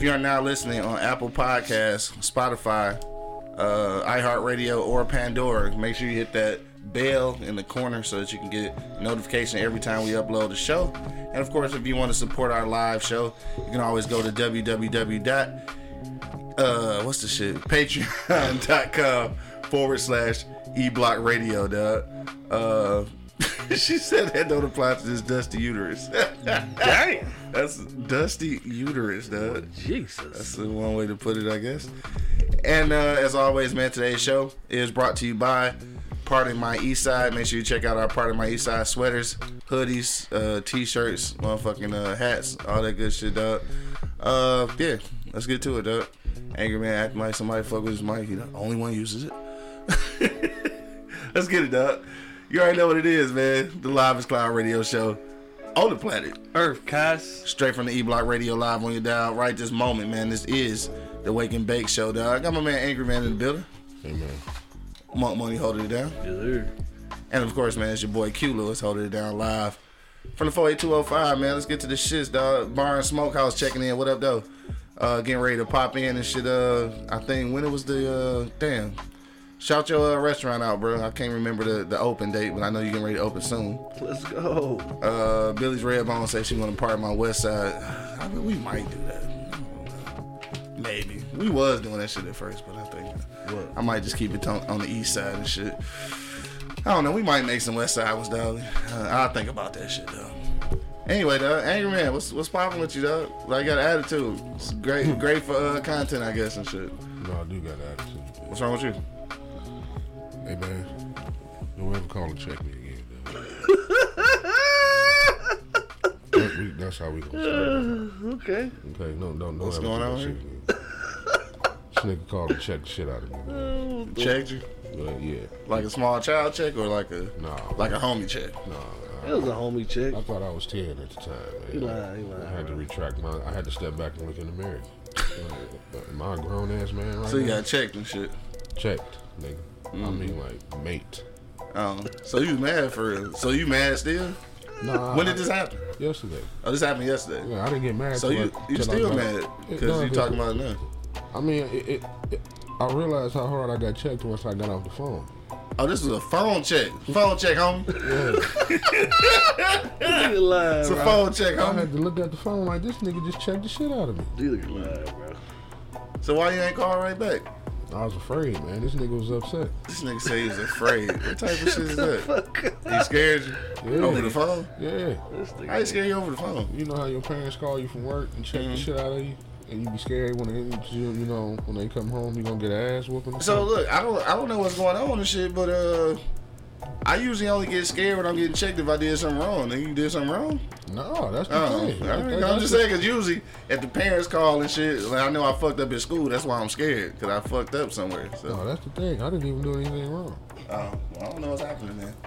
If you are now listening on Apple Podcasts, Spotify, uh, iHeartRadio, or Pandora, make sure you hit that bell in the corner so that you can get notification every time we upload a show. And of course, if you want to support our live show, you can always go to www. Uh, what's the shit? Patreon.com forward slash eblock radio, dog. Uh, she said that don't apply to this dusty uterus. Damn. That's dusty uterus, dog. Jesus. That's the one way to put it, I guess. And uh, as always, man, today's show is brought to you by Pardon My East Side. Make sure you check out our Pardon My East Side sweaters, hoodies, uh, t-shirts, motherfucking uh, hats, all that good shit, dog. Uh, yeah, let's get to it, dog. Angry man acting like somebody fuck with his mic. He the only one uses it. let's get it, dog. You already know what it is, man. The Live is Cloud Radio Show on the planet. Earth, Cos. Straight from the E Block Radio Live on your dial right this moment, man. This is the Wake and Bake Show, dog. I got my man Angry Man in the building. Hey man. Monk Money holding it down. Yes, sir. And of course, man, it's your boy Q Lewis holding it down live from the 48205, man. Let's get to the shits, dog. Bar and Smokehouse checking in. What up, though? Uh, getting ready to pop in and shit. Uh, I think when it was the uh, damn. Shout your uh, restaurant out, bro. I can't remember the, the open date, but I know you're getting ready to open soon. Let's go. Uh, Billy's Redbone says she's gonna part my West Side. I mean, we might do that. I don't know. Maybe we was doing that shit at first, but I think I might just keep it on, on the East Side and shit. I don't know. We might make some West Side ones, dog. Uh, I'll think about that shit, dog. Anyway, dog, Angry Man, what's what's popping with you, dog? Like, got an attitude. It's great, great for uh, content, I guess, and shit. No, I do got that attitude. What's wrong with you? Hey man. Don't ever call and check me again. That- we- That's how we gonna start. Uh, okay. Okay, no, no, no. What's ever going on here? This nigga called and checked the shit out of me. Man. Oh, checked you But yeah, like a small child check or like a nah, like a homie check? no. It was a homie check. I thought I was ten at the time. Man. He lied, he lied, I had to retract my. I had to step back and look in the mirror. Am I a grown ass man right So you now? got checked and shit. checked, nigga. I Mm-hmm. mean like mate. Um, so you mad for real? So you mad still? Nah. When did this happen? Yesterday. Oh, this happened yesterday. Yeah, I didn't get mad. So you I- you still mad because no, you talking about it now? I mean, it, it, it, I realized how hard I got checked once I got off the phone. Oh, this was a phone check. Phone check, homie. Nigga lied, It's a bro. phone check, homie. I homie. had to look at the phone like this nigga just checked the shit out of me. Nigga lied, bro. So why you ain't call right back? I was afraid, man. This nigga was upset. This nigga say he was afraid. What type of shit is that? Fuck. He scared you Yeah. over the phone? Yeah. This How he nigga. scare you over the phone? You know how your parents call you from work and check Mm-hmm. the shit out of you? And you be scared when they, you, you know, when they come home, you gonna get an ass whooping. So look, I don't I don't know what's going on and shit, but uh, I usually only get scared when I'm getting checked if I did something wrong. And you did something wrong? no, that's the Oh, thing. all right. that- I'm just saying, cause usually if the parents call and shit, like I know I fucked up at school. That's why I'm scared, cause I fucked up somewhere. So, No, that's the thing. I didn't even do anything wrong. oh, well, I don't know what's happening, man.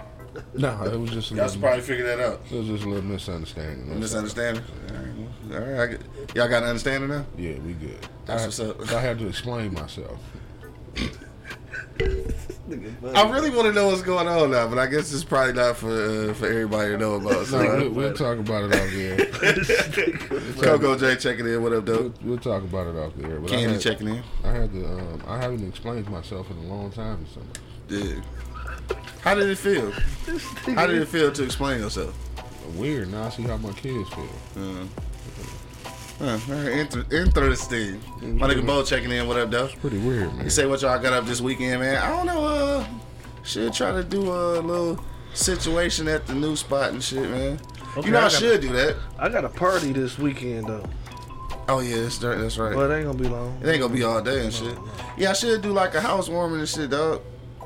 No, it was just a Y'all should probably figure that out. it was just a little misunderstanding. All. Misunderstanding. All right, I get, y'all got an understanding now. Yeah, we good. That's I, what's up. I had to explain myself. I really want to know what's going on now, but I guess it's probably not for uh, for everybody to know about. So, No, we'll, we'll talk about it off the air. Coco J checking in. What up, We'll, we'll talk about it off the air. But I Candy had, checking in. I had to. Um, I haven't explained myself in a long time to somebody. Yeah. How did it feel? How did it feel to explain yourself? Weird. Now I see how my kids feel. Uh, uh, very inter- interesting. My nigga Bo checking in. What up, though? Pretty weird, man. You say what y'all got up this weekend, man? I don't know. Uh, should try to do a little situation at the new spot and shit, man. Okay, you know I, I should do that. I got a party this weekend though, Oh yeah, that's right. That's right. but it ain't gonna be long. It ain't gonna be all day and shit. Yeah, I should do like a housewarming and shit, dog.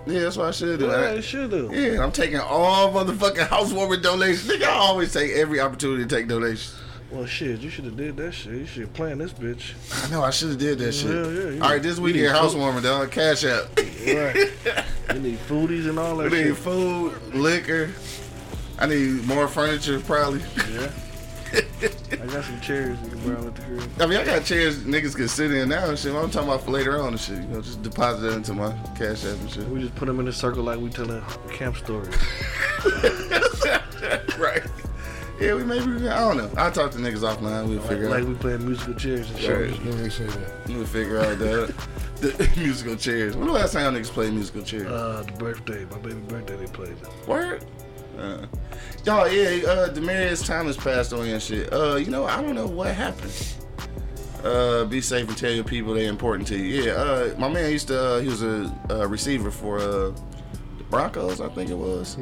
Yeah, that's what I should do. Yeah, I- should do. yeah, I'm taking all motherfucking housewarming donations. Nigga, I always take every opportunity to take donations. Well, shit, you should have did that shit. You should have planned this bitch. I know I should have did that shit. Yeah, yeah, you All right, this weekend housewarming, dog. Cash out. Right. you need foodies and all that. We need shit. food, liquor. I need more furniture, probably. Yeah. I got some chairs you can borrow at the crib. I mean, I got chairs niggas can sit in now and shit. I'm talking about for later on and shit. You know, just deposit that into my cash app and shit. We just put them in a circle like we telling camp stories. right. Yeah, we maybe, I don't know. I'll talk to niggas offline. We'll like, figure like out. Like we playing musical chairs and shit. Right. Just gonna say that. We'll figure out that. The musical chairs. When the last time y'all niggas played musical chairs? Uh, the birthday, my baby birthday, they played it. Word? Uh, y'all, yeah, uh, Demaryius Thomas passed away and shit. Uh, you know, I don't know what happened. Uh, be safe and tell your people they're important to you. Yeah, uh, my man used to, uh, he was a, uh receiver for, uh, the Broncos, I think it was.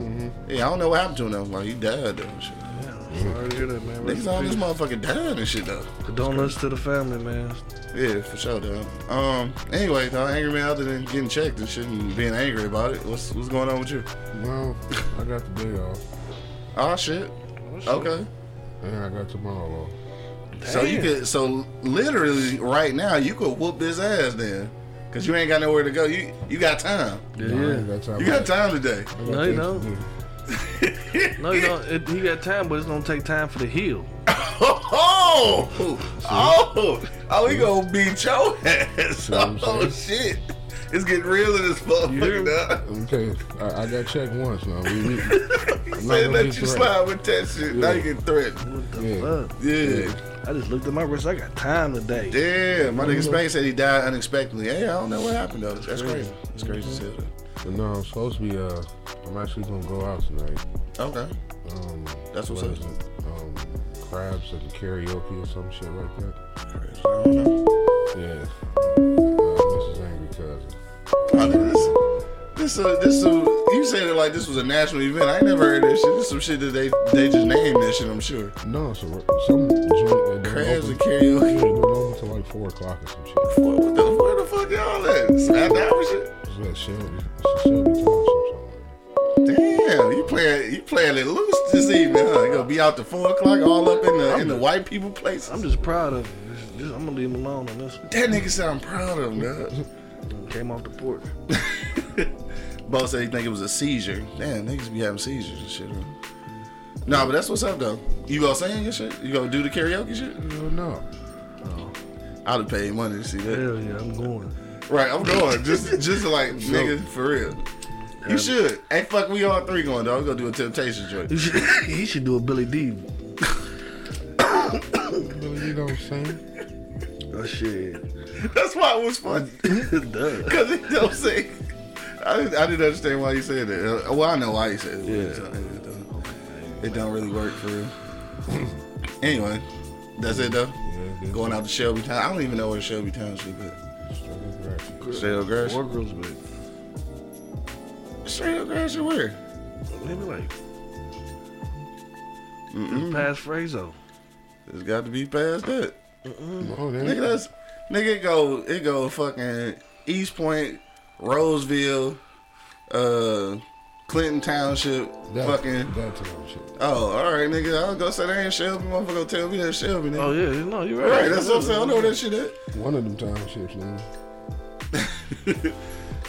Yeah, I don't know what happened to him though. Like, he died though. Shit. Yeah, sorry to hear that, man. Rest Niggas in on this motherfucking motherfucker died and shit though. Condolences to the family, man. Yeah, for sure, though. Um, anyway, though, angry man, other than getting checked and shit and being angry about it, what's what's going on with you? Well, I got the day off, Oh shit. Okay. and I got tomorrow off. So you could, so literally right now you could whoop this ass then, cause you ain't got nowhere to go. You you got time. Yeah, No, I ain't got time You got time today. I No, you don't. Do. No, you don't. It, he got time, but it's gonna take time for the heal. Oh, oh, oh, we gonna beat your ass. what Oh shit, it's getting real in this hear me? motherfucker. Now. Okay, I, I got checked once now. We, we, I'm not let you threatened. slide with that shit. Now you get threatened. What the Yeah. fuck? Yeah. I just looked at my wrist. I got time today. Damn, my nigga Spain said he died unexpectedly. Hey, I don't know what happened though. That's crazy. That's crazy as hell. But no, I'm supposed to be. Uh, I'm actually gonna go out tonight. Okay, Um, That's what's what up. is? Um, crabs and karaoke or some shit like that. I don't know. Yeah. Uh, Mrs. Angry Cousin. I think this, this, uh, this, uh, you said it like this was a national event. I ain't never heard this shit. This some shit that they they just named this shit. I'm sure. No, it's a, some joint Crabs and karaoke. It open till like four o'clock or some shit. What, what the, where the fuck y'all at? After hours shit. Shelby. Damn, you playing you playing it loose this evening, huh? You gonna be out to four o'clock, all up in the in the white people place. I'm just proud of him. Just- just- I'm gonna leave him alone on this one. that nigga said I'm proud of him, dog. Came off the porch. Bo said he think it was a seizure. Damn, niggas be having seizures and shit. Huh? Nah, but that's what's up though. You gonna sing your shit? You gonna do the karaoke shit? Hell no. I'd have paid money to see that. Hell yeah, I'm going. Right, I'm going. Just just like nigga, for real. You should. Hey, fuck, we all three going, dog. We gonna do a Temptation joint. He should, he should do a Billy D. Billy, you don't sing. Oh shit. That's why it was funny. Duh. Because he don't say. I didn't, I didn't understand why you said that. Uh, Well, I know why you said it. Yeah. It don't, it don't really work for real. anyway, that's it though. Yeah. Going out to Shelby Town. I don't even know where Shelby Township is. Straight up ratchet. Straight up grass. Four girls big. Straight up grass where? Maybe like Mm-mm. past Frazho. It's got to be past that. No, Nigga, that's nigga. It go it go fucking Eastpointe, Roseville, uh, Clinton Township, that, fucking. that township. Oh, all right, nigga. I'll go say that ain't Shelby. Motherfucker, gonna tell me that's Shelby. Nigga. Oh yeah, no, you're right. Right, that's what I'm saying. I know where that shit at. One of them townships, nigga.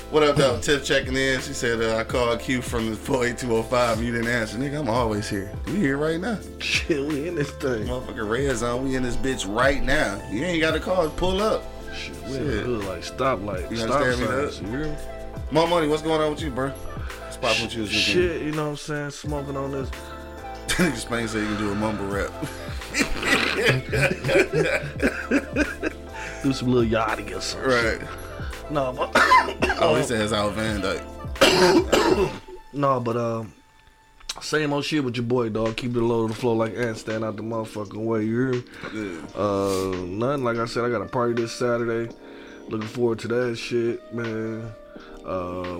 What up, though? Tiff checking in. She said, uh, I called Q from the 48205. You didn't answer. Nigga, I'm always here. We here right now. Shit, we in this thing. Motherfucker, red zone. We in this bitch right now. You ain't got to call. Pull up. Shit, we in Shit. the hood like stop light, You stop understand me, signs. Doug? You hear me? Monk Money. What's going on with you, bro? What's popping with you this weekend? Shit, you know what I'm saying? Smoking on this. Nigga Spain said you can do a mumble rap. Do some Lil Yachty or something. right. No, but Oh, he says Al Van Dyke. no, but um, same old shit with your boy, dog. Keep it low to the flow like ants, stand out the motherfucking way. You hear me? Yeah. Uh, nothing. Like I said, I got a party this Saturday. Looking forward to that shit, man. Uh,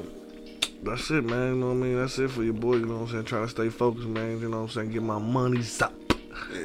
that's it, man. You know what I mean? That's it for your boy. You know what I'm saying? Trying to stay focused, man. You know what I'm saying? Get my money up.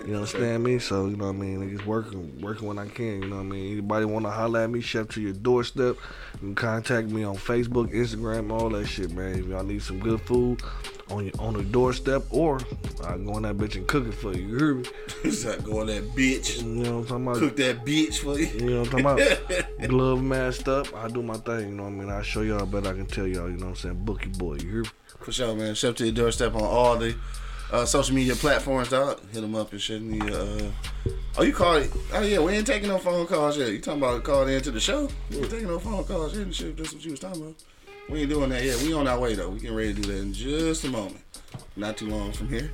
You understand me? So you know what I mean. Niggas working, working when I can. You know what I mean. Anybody want to holler at me, chef to your doorstep. You can contact me on Facebook, Instagram, all that shit, man. If y'all need some good food on your on the doorstep, or I go in that bitch and cook it for you. You hear me? He's not going that bitch. You know what I'm talking about? Cook that bitch for you. You know what I'm talking about? Glove masked up. I do my thing. You know what I mean? I show y'all, but I can tell y'all. You know what I'm saying? Bookie boy. You hear me? For sure, man. Chef to your doorstep on all the uh, social media platforms, dog. Hit them up and shit. And uh, oh, you called it. Oh, yeah, we ain't taking no phone calls yet. You talking about calling into the show? We ain't taking no phone calls yet and shit. That's what you was talking about. We ain't doing that yet. We on our way, though. We getting ready to do that in just a moment. Not too long from here.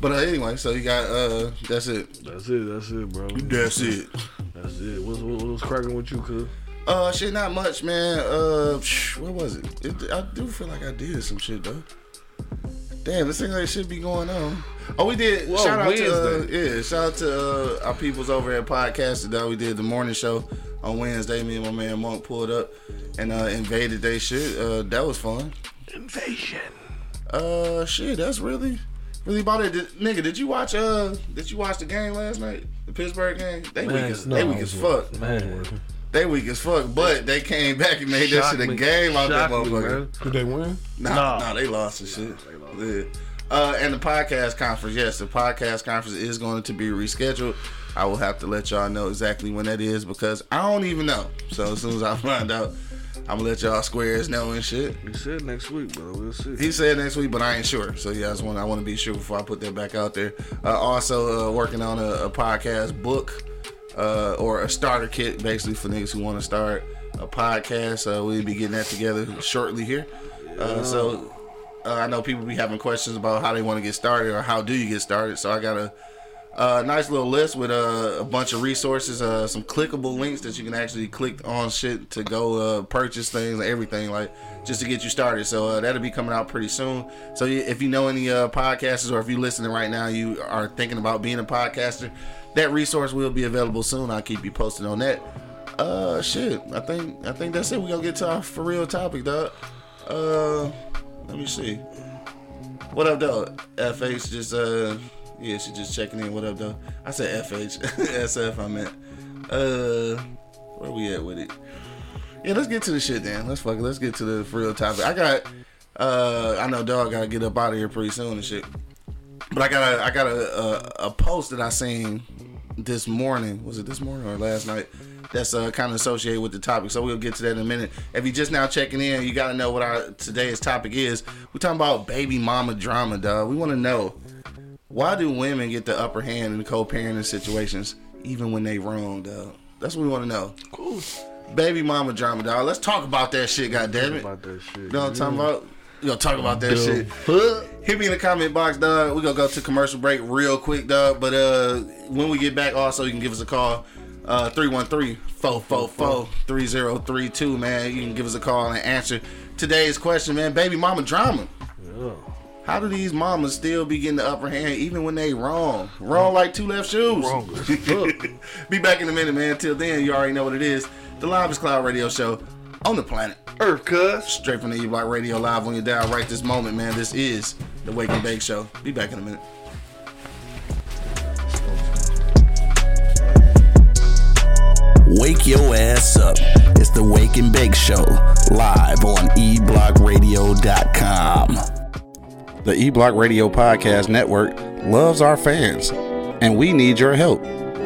But uh, anyway, so you got, uh, that's it. That's it. That's it, bro. That's it. That's it. What's, what, what's cracking with you, cuz? Uh, shit, not much, man. Uh, what was it? it? I do feel like I did some shit though. Damn, this thing like should be going on. Oh, we did. Whoa, shout out to uh, yeah, shout out to uh, our peoples over at Podcast Though we did the morning show on Wednesday. Me and my man Monk pulled up and uh, invaded they shit. Uh, that was fun. Invasion. Uh, shit, that's really really about it. Did, nigga, did you watch uh did you watch the game last night? The Pittsburgh game? They weak as no, they I weak was as fuck. Man. They weak as fuck, but they came back and made that Shock shit a me. game out that Shock me, motherfucker. man. Did they win? Nah, Nah. nah, they lost and shit. Yeah. Uh, and the podcast conference, yes, the podcast conference is going to be rescheduled. I will have to let y'all know exactly when that is because I don't even know. So as soon as I find out, I'm gonna let y'all squares know and shit. You said next week, bro. We'll see. He said next week, but I ain't sure. So yeah, I just want I want to be sure before I put that back out there. Uh, also, uh, working on a, a podcast book uh, or a starter kit, basically for niggas who want to start a podcast. Uh, we'll be getting that together shortly here. Uh, so uh, I know people be having questions about how they want to get started or how do you get started. So I got a, a nice little list with uh, a bunch of resources, uh, some clickable links that you can actually click on shit to go uh, purchase things and everything like just to get you started. So uh, that'll be coming out pretty soon. So if you know any uh, podcasters or if you're listening right now, you are thinking about being a podcaster, that resource will be available soon. I'll keep you posted on that. Uh, shit. I think I think that's it. We gonna get to our for real topic, dog. Uh, let me see. What up, though? FH just uh, yeah, she just checking in. What up, though? I said FH, SF. I meant. Uh, where we at with it? Yeah, let's get to the shit then. Let's fuck it. Let's get to the for real topic. I got. Uh, I know dog gotta get up out of here pretty soon and shit. But I got a I got a, a a post that I seen this morning. Was it this morning or last night? That's uh, kind of associated with the topic. So we'll get to that in a minute. If you're just now checking in, you got to know what our today's topic is. We're talking about baby mama drama, dog. We want to know why do women get the upper hand in co-parenting situations, even when they wrong, dog. That's what we want to know. Cool. Baby mama drama, dog. Let's talk about that shit, goddammit. About that shit. You know what I'm talking about? We gonna talk about that shit. Hit me in the comment box, dog. We gonna go to commercial break real quick, dog. But uh, when we get back, also you can give us a call. Uh, 313-444-3032, man. You can give us a call and answer today's question, man. Baby mama drama. Yeah. How do these mamas still be getting the upper hand even when they wrong? Wrong like two left shoes. Wrong be back in a minute, man. Till then, you already know what it is. The Live Cloud Radio Show on the planet. Earth, cuz. Straight from the E Block Radio Live on your dial right this moment, man. This is the Wake and Bake Show. Be back in a minute. Wake your ass up. It's the Wake and Bake Show, live on eblockradio.com. The E Block Radio Podcast Network loves our fans, and we need your help.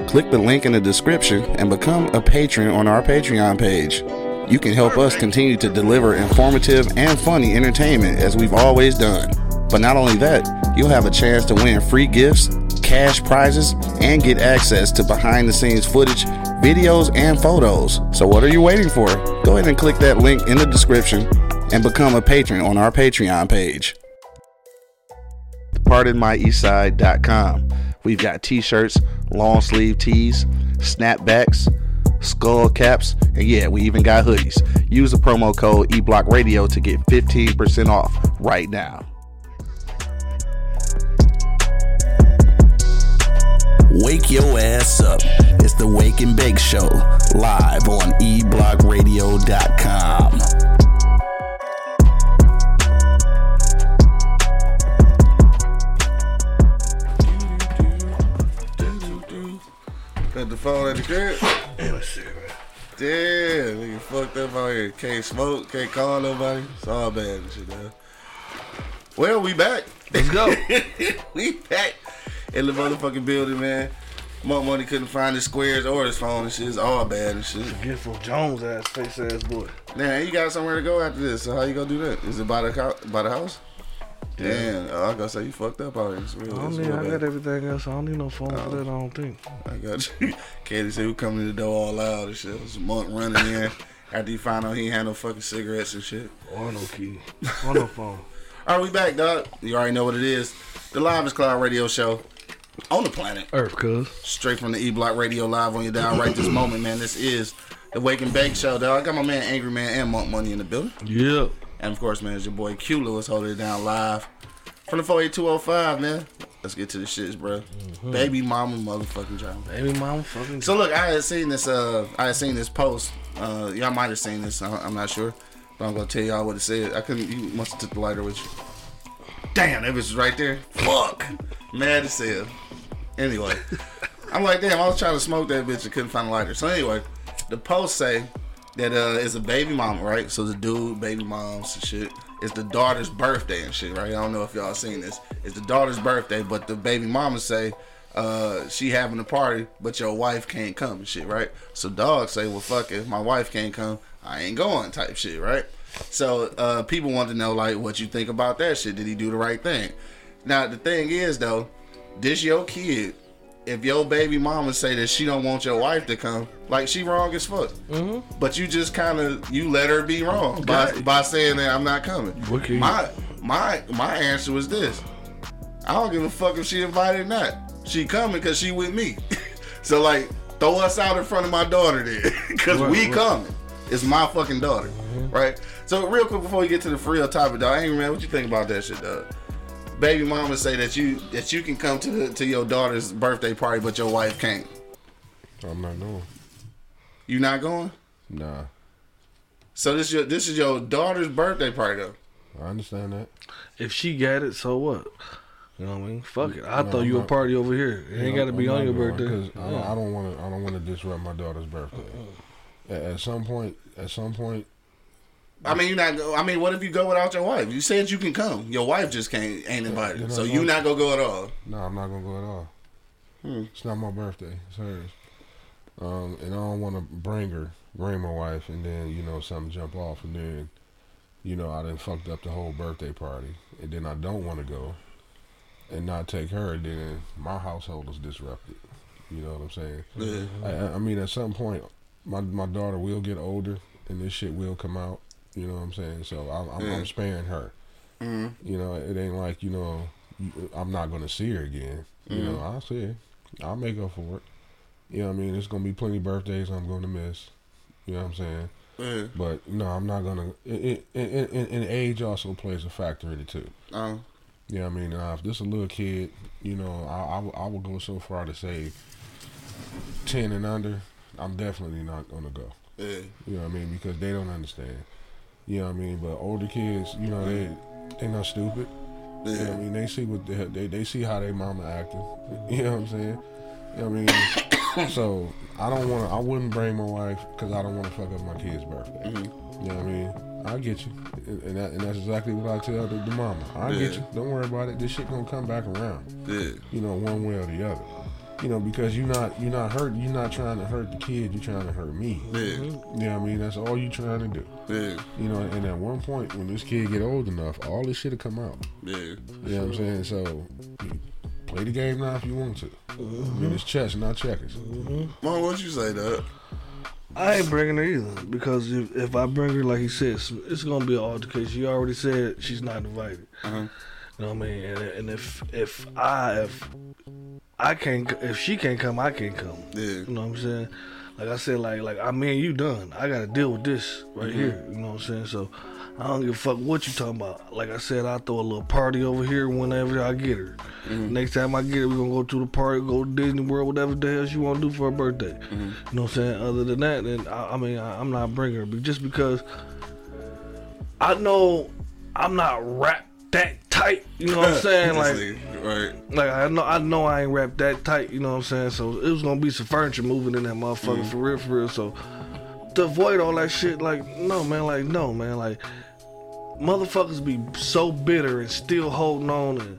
Click the link in the description and become a patron on our Patreon page. You can help us continue to deliver informative and funny entertainment as we've always done. But not only that, you'll have a chance to win free gifts, cash prizes, and get access to behind the scenes footage, videos, and photos. So, what are you waiting for? Go ahead and click that link in the description and become a patron on our Patreon page pardonmyeastside.com. We've got t-shirts, long sleeve tees, snapbacks, skull caps, and yeah, we even got hoodies. Use the promo code eBlockRadio to get 15% off right now. Wake your ass up. It's the Wake and Bake Show, live on E eblockradio.com. the phone at the crib. Damn, shit, man. Damn, nigga fucked up out here. Can't smoke, can't call nobody. It's all bad and shit, man. Well, we back. Let's go. we back in the motherfucking building, man. Monk Money couldn't find his squares or his phone and shit. It's all bad and shit. Get from Jones ass, face ass boy. Now you got somewhere to go after this. So how you gonna do that? Is it by the co- by the house? Damn, oh, I gotta say you fucked up out here. It's real, I don't need. I bad. got everything else. I don't need no phone for oh. that. I don't think. I got you. Katie said we coming to the door all loud and shit. It was a monk running in after he found out he had no fucking cigarettes and shit. Oh, or no key. Or no phone. All right, we back, dog. You already know what it is. The Live is Cloud Radio Show on the planet. Earth, cuz. Straight from the E Block Radio Live on your dial right this moment, man. This is the Wake and Bake Show, dog. I got my man Angry Man and Monk Money in the building. Yep. And of course, man, it's your boy Q Lewis holding it down live from the 48205, man. Let's get to the shits, bro. Baby mama motherfucking job. Baby mama fucking. So look, I had seen this. Uh, I had seen this post. Uh, y'all might have seen this. I'm not sure, but I'm gonna tell y'all what it said. I couldn't. You must have took the lighter with you. Damn, it was right there. Fuck, mad as hell. Anyway, I'm like, damn. I was trying to smoke that bitch and couldn't find a lighter. So anyway, the post say that uh, it's a baby mama, right? So the dude, baby moms and shit. It's the daughter's birthday and shit, right? I don't know if y'all seen this. It's the daughter's birthday, but the baby mama say uh, she having a party, but your wife can't come and shit, right? So dog say, well, fuck it, if my wife can't come, I ain't going, type shit, right? So uh, people want to know like what you think about that shit. Did he do the right thing? Now the thing is though, this your kid. If your baby mama say that she don't want your wife to come, like she wrong as fuck. Mm-hmm. But you just kind of you let her be wrong by, by saying that I'm not coming. You- My my my answer was this. I don't give a fuck if she invited or not. She coming because she with me. so like, throw us out in front of my daughter then, because Right, we right. coming. It's my fucking daughter, right? So real quick before we get to the real topic, dog, angry man, what you think about that shit, dog? Baby mama say that you that you can come to the, to your daughter's birthday party, but your wife can't. I'm not going. You not going? Nah, So this your this is your daughter's birthday party though. I understand that. If she got it, so what? You know what I mean? Fuck it. I No, thought I'm you a party over here. It ain't got to be on your birthday. Because I, I don't want to. I don't want to disrupt my daughter's birthday. Uh-uh. At, at some point, at some point, I mean, you not. go- I mean, what if you go without your wife? You said you can come. Your wife just can't ain't invited, so you not gonna go at all. no, I'm not gonna go at all. Hmm. It's not my birthday. It's hers. Um, and I don't want to bring her, bring my wife, and then you know something jump off, and then you know I done fucked up the whole birthday party, and then I don't want to go, and not take her, and then my household is disrupted. You know what I'm saying? Yeah. I- I, I mean, at some point, my my daughter will get older, and this shit will come out. You know what I'm saying? So I'm, I'm, Yeah. I'm sparing her. Mhm. You know, it ain't like you know, I'm not gonna see her again. You know, I'll see her. I'll make up for it. You know what I mean? There's gonna be plenty of birthdays I'm gonna miss. You know what I'm saying? Yeah. But no, I'm not gonna. It, it, it, it, and age also plays a factor in it too. Um, You know what I mean? Uh, if this a little kid, you know, I, I, will go so far to say ten and under. I'm definitely not gonna go. yeah. You know what I mean? Because they don't understand. You know what I mean? But older kids, you know, they they not stupid. You know what I mean? They see what they they, they see how their mama acting. You know what I'm saying? You know what I mean? so I don't want to. I wouldn't bring my wife because I don't want to fuck up my kid's birthday. Mm-hmm. You know what I mean? I get you, and, and, that, and that's exactly what I tell the, the mama. I get you. Don't worry about it. This shit gonna come back around. Yeah. You know, one way or the other. You know, because you're not you're not hurt. You're not trying to hurt the kid. You're trying to hurt me. Yeah. You know what I mean? That's all you trying to do. Yeah. You know, and at one point when this kid get old enough, all this shit'll come out. Yeah. You know what I'm saying? So play the game now if you want to. I mean, it's chess, not checkers. Mom, what you say, that? I ain't bringing her either because if, if I bring her, like he said, it's, it's gonna be an altercation. She already said she's not invited. Uh-huh. You know what I mean? And, and if if I if I can't if she can't come, I can't come. Yeah. You know what I'm saying? Like I said, like like ah, I mean, you done. I gotta deal with this right mm-hmm. here. You know what I'm saying? So I don't give a fuck what you talking about. Like I said, I throw a little party over here whenever I get her. Mm-hmm. Next time I get her, we gonna go to the party, go to Disney World, whatever the hell she wanna do for her birthday. Mm-hmm. You know what I'm saying? Other than that, then I, I mean, I, I'm not bringing her, but just because I know I'm not wrapped that tight. You know what I'm saying? Like, right. like I know, I know I ain't wrapped that tight. You know what I'm saying? So it was gonna be some furniture moving in that motherfucker Mm. for real, for real. So to avoid all that shit, like, no, man, like, no, man, like, motherfuckers be so bitter and still holding on and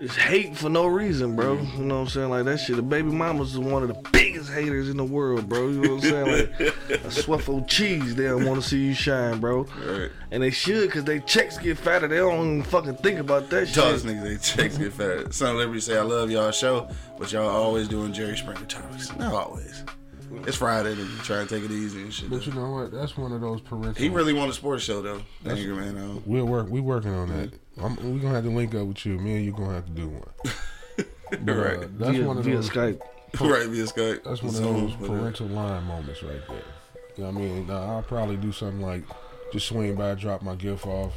it's hate for no reason, bro. Mm. You know what I'm saying? Like that shit. The baby mamas is one of the biggest haters in the world, bro. You know what I'm saying? Like a swaffle cheese, they don't want to see you shine, bro. Right. And they should, cause they checks get fatter. They don't even fucking think about that Dogs shit. niggas, they checks get fat. Some of Liberty say, I love y'all show, but y'all always doing Jerry Springer topics. Not always. It's Friday, and try to take it easy and shit. But you know what? That's one of those parental. He really want a sports show though. Nigga, man. uh, We'll work. We working on that. I'm, we gonna have to link up with you. Me and you gonna have to do one. But, uh, that's via, one of via those. Skype. right via Skype. That's one of those parental line moments right there. You know what I mean? Now, I'll probably do something like just swing by, drop my gift off,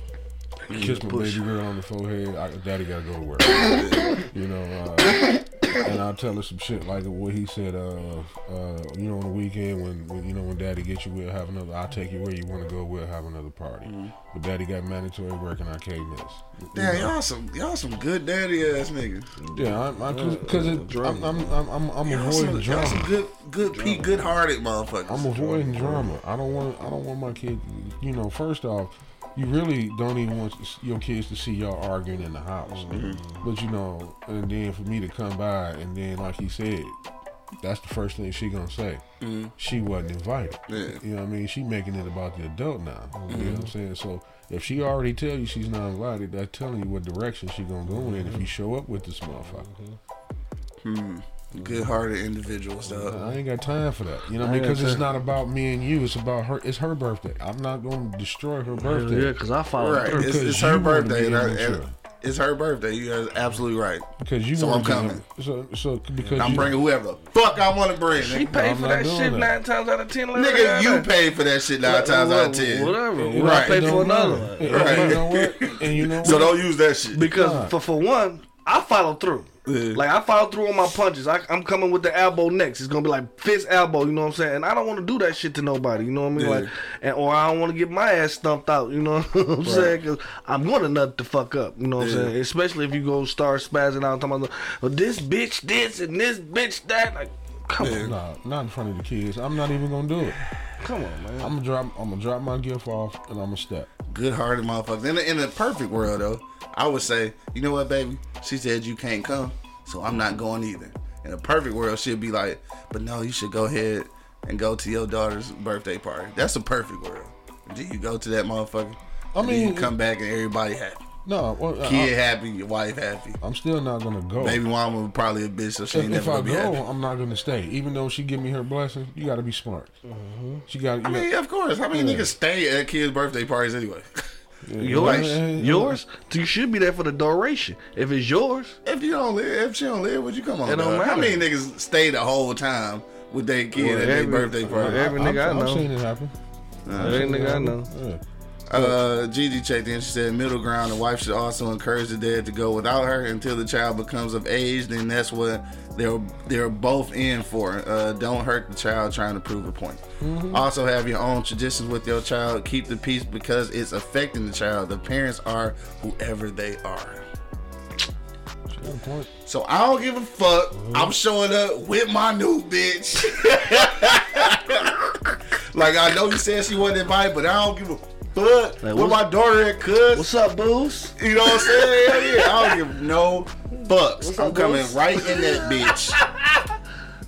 kiss my push. baby girl on the forehead. I, Daddy gotta go to work. you know, uh, and I'll tell her some shit like what he said. Uh, uh, you know, on the weekend when, when you know when Daddy gets you, we'll have another. I'll take you where you want to go. We'll have another party. Mm-hmm. But Daddy got mandatory work and I can't miss. You Damn, know? y'all some y'all some good daddy ass niggas. Yeah, I'm because it, I'm, I'm I'm I'm, I'm Y'all avoiding some, y'all some drama. good good P good hearted motherfuckers. I'm avoiding drama. I don't want I don't want my kid. You know, first off, you really don't even want your kids to see y'all arguing in the house. Mm-hmm. But you know, and then for me to come by and then like he said, that's the first thing she gonna say. Mm-hmm. She wasn't invited. Yeah. You know what I mean? She making it about the adult now. You know what I'm mm-hmm. saying? So if she already tell you she's not invited, that's telling you what direction she gonna go in if you show up with this motherfucker. good hearted individuals though. I ain't got time for that. You know, I ain't got because it's not about me and you. It's about her. It's her birthday. I'm not going to destroy her birthday. yeah, cause I follow Right. through. It's, it's her birthday, and, I, and it's her birthday. You guys absolutely right. Because you So I'm be- coming. So, so because I'm you, bringing whoever the fuck I want to bring. She Nigga, paid I'm for that shit that. nine times out of ten. let her nigga you paid for that shit nine times out of ten. Whatever. It What I Right. paid don't for another. matter. one. Right. you know what? And you know So don't use that shit. Because Nah. for for one, I follow through. Yeah. Like I follow through on my punches. I, I'm coming with the elbow next. It's gonna be like fist elbow. You know what I'm saying? And I don't want to do that shit to nobody. You know what I mean? Yeah. Like, and or I don't want to get my ass stumped out. You know what I'm saying? Because I'm gonna nut the fuck up. You know what Yeah. I'm saying? Especially if you go start spazzing out talking about well, this bitch this and this bitch that. Like, come on, Nah, not in front of the kids. I'm not even gonna do it. come on, man. I'm gonna drop. I'm gonna drop my gift off and I'm gonna step. good hearted motherfuckers. In a, in a perfect world though, I would say, you know what, baby? She said you can't come, so I'm not going either. In a perfect world, she'd be like, but no, you should go ahead and go to your daughter's birthday party. That's a perfect world. Do you go to that motherfucker? I mean- you come back and everybody happy. No, well, I- Kid happy, your wife happy. I'm still not gonna go. Baby mama was probably a bitch, so she ain't If, if never I gonna be go, happy. I'm not gonna stay. Even though she give me her blessing, you gotta be smart. Mm-hmm. She got. I mean, of course. How many Yeah. niggas stay at kids' birthday parties anyway? Yours, Like, yours. So you should be there for the duration. If it's yours, If you don't live, if she don't live, would you come on? It don't dog? How matter. many niggas stay the whole time with their kid Well, at their birthday party? well, every- nigga I I've, know. I've seen it happen. every nigga I know. Yeah. Uh, Gigi checked in. She said, "Middle ground. The wife should also encourage the dad to go without her until the child becomes of age. Then that's what they're they're both in for. Uh, don't hurt the child trying to prove a point. Mm-hmm. Also, have your own traditions with your child. Keep the peace because it's affecting the child. The parents are whoever they are." She got a point. So I don't give a fuck. Mm-hmm. I'm showing up with my new bitch. like I know you said she wasn't invited, but I don't give a fuck. Like, with my daughter at cuz. What's up, booze? You know what I'm saying? Hell yeah. I don't give no fucks. What's I'm up, coming boss? right in that bitch.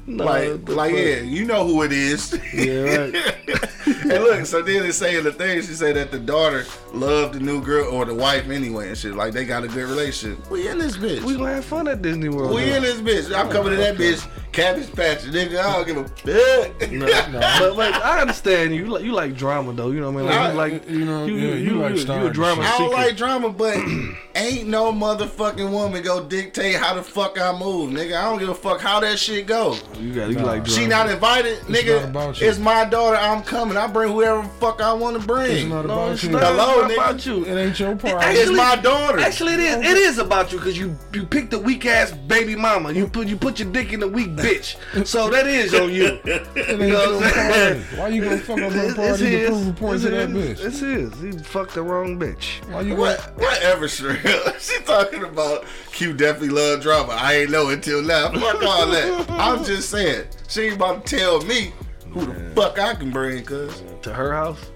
No, like, like yeah, you know who it is. Yeah, right. and look, so then it's saying the thing. She said that the daughter loved the new girl or the wife anyway and shit. Like they got a good relationship. We in this bitch. We gonna have fun at Disney World. We though. in this bitch. I'm oh, coming to that bitch. Cabbage patch, nigga. I don't give a fuck. No, but, but I understand you. You like you like drama though. You know what I mean? Like, I- you like you know, you, yeah, you, you like you, you a drama. I don't seeker. like drama, but ain't no motherfucking woman go dictate how the fuck I move, nigga. I don't give a fuck how that shit go. you got you like drama. She not invited, nigga. not about you. It's my daughter. I'm coming. I bring whoever the fuck I want to bring. It's bring. not no, about it's you. not, Hello, it's not nigga. about you. It ain't your party. Actually- it's my daughter. Actually, it is. It is about you because you you picked a weak ass baby mama. You put you put your dick in the weak bitch. bitch. So that is on you. It ain't You know your what I'm saying? Why you gonna fuck up her It's party to his. prove a point It's to that his. bitch? It's his. He fucked the wrong bitch. Why you What, gonna? whatever, Shreel. she talking about Q definitely love drama. I ain't know until now. Fuck all that. I'm just saying. She ain't about to tell me who the fuck I can bring, cuz. To her house?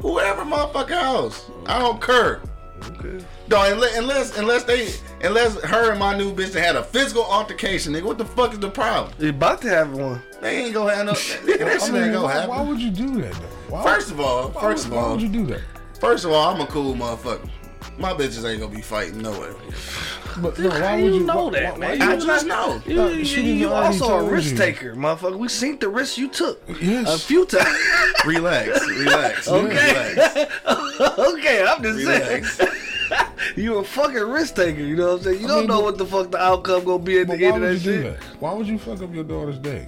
Whoever motherfucking house. I don't care. Okay. No, unless, unless unless they unless her and my new bitch had a physical altercation, nigga, what the fuck is the problem? You about to have one. They ain't gonna have no nigga, that I shit mean, ain't gonna why, happen. why would you do that though? Why, First of all, first would, of why all, would you do that? first of all, I'm a cool motherfucker. My bitches ain't gonna be fighting no way. But no, How why you would you know why- that, why- man? why I you- just know. You, No, you, you also a risk you. taker, motherfucker. We seen the risk you took Yes. a few times. Relax, relax. Okay. Relax. okay, I'm just Relax. saying. you a fucking risk taker, you know what I'm saying? You I don't mean, know but- what the fuck the outcome gonna be at the end of that shit. that? Why would you fuck up your daughter's day?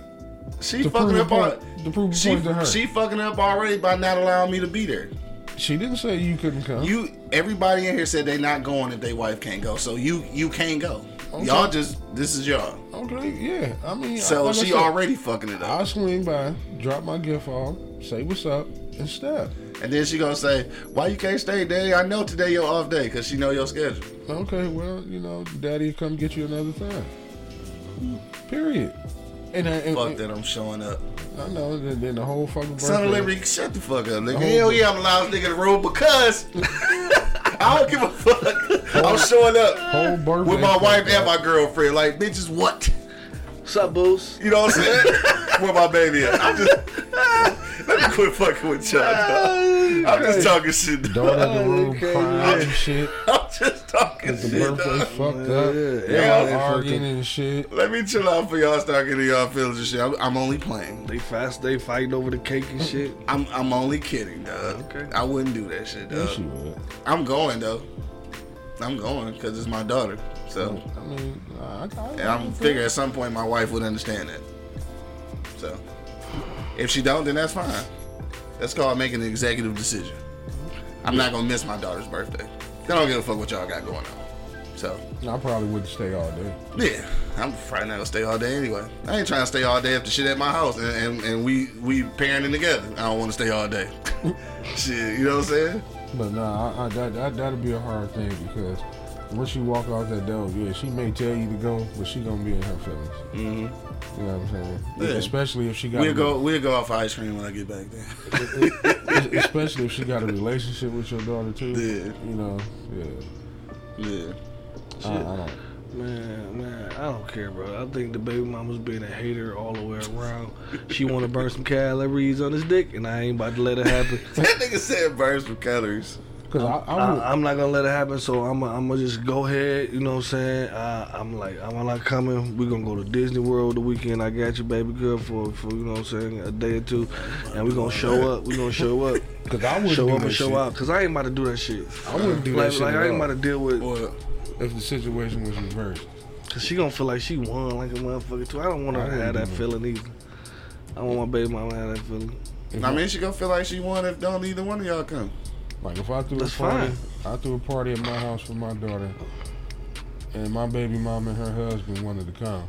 She To fucking prove a up on to prove she, to her. she fucking up already by not allowing me to be there. She didn't say you couldn't come. You everybody in here said they not going if their wife can't go. So you you can't go. Okay. Y'all just this is y'all. okay? Yeah, I mean, So like she said, already fucking it up. I'll swing by, drop my gift off, say what's up, and step. And then she gonna say, "Why you can't stay, Daddy? I know today your off day because she know your schedule." Okay, well, you know, daddy come get you another time. Period. And, uh, I, and, Fuck that, I'm showing up. I know. Then, the whole fucking birthday. Son of Liberty, shut the fuck up, nigga. whole- Hell yeah, I'm loudest nigga in the room because I don't give a fuck. I'm showing up Whole birthday. with my wife and my girlfriend. Like, bitches, what? What's up, Boost? You know what I'm saying? Where my baby at? I'm just. Let me quit fucking with y'all. dog. I'm just talking shit. dog. Daughter in the room Okay, crying yeah. and shit. I'm just talking The shit. birthday dog. fucked up. Yeah, yeah, Y'all they arguing and shit. Let me chill out for y'all start getting y'all feelings and shit. I'm, I'm only playing. They fast, they fighting over the cake and shit. I'm I'm only kidding, dog. Okay. I wouldn't do that shit, dog. Yes, you would. I'm going though. I'm going because it's my daughter. So, I mean, I, I, and I'm figure at some point my wife would understand that. So, if she don't, then that's fine. That's called making an executive decision. I'm not gonna miss my daughter's birthday. I don't give a fuck what y'all got going on. So, I probably wouldn't stay all day. yeah, I'm probably not gonna stay all day anyway. I ain't trying to stay all day after shit at my house, and, and, and we we parenting together. I don't want to stay all day. shit, you know what I'm saying? But nah, I, I, that, that that'll be a hard thing because when she walk out that door, yeah, she may tell you to go, but she gonna be in her feelings. Mm-hmm. You know what I'm saying? Yeah. Especially if she got We'll a- go we'll go off ice cream when I get back there. especially if she got a relationship with your daughter too. Yeah. You know, yeah. Yeah. I, I don't. Man, man, I don't care, bro. I think the baby mama's being a hater all the way around. She want to burn some calories on his dick, and I ain't about to let it happen. That nigga said burn some calories. Cause I, I would. I, I'm not gonna let it happen, so I'm I'm gonna just go ahead. You know what I'm saying? I, I'm like I'm not coming. We're gonna go to Disney World the weekend. I got you, baby girl, for for you know what I'm saying a day or two, and we're gonna show up. We're gonna show up, Cause I wouldn't show do up that and show shit. out. Cause I ain't about to do that shit. I wouldn't do Like that shit like at I ain't all. about to deal with. Boy, if the situation was reversed. Cause she gonna feel like she won like a motherfucker too. I don't want her I to have that do that. feeling either. I want my baby mama to have that feeling. I mean, she gonna feel like she won if don't either one of y'all come. Like if I threw That's a party, fine. I threw a party at my house for my daughter, and my baby mom and her husband wanted to come,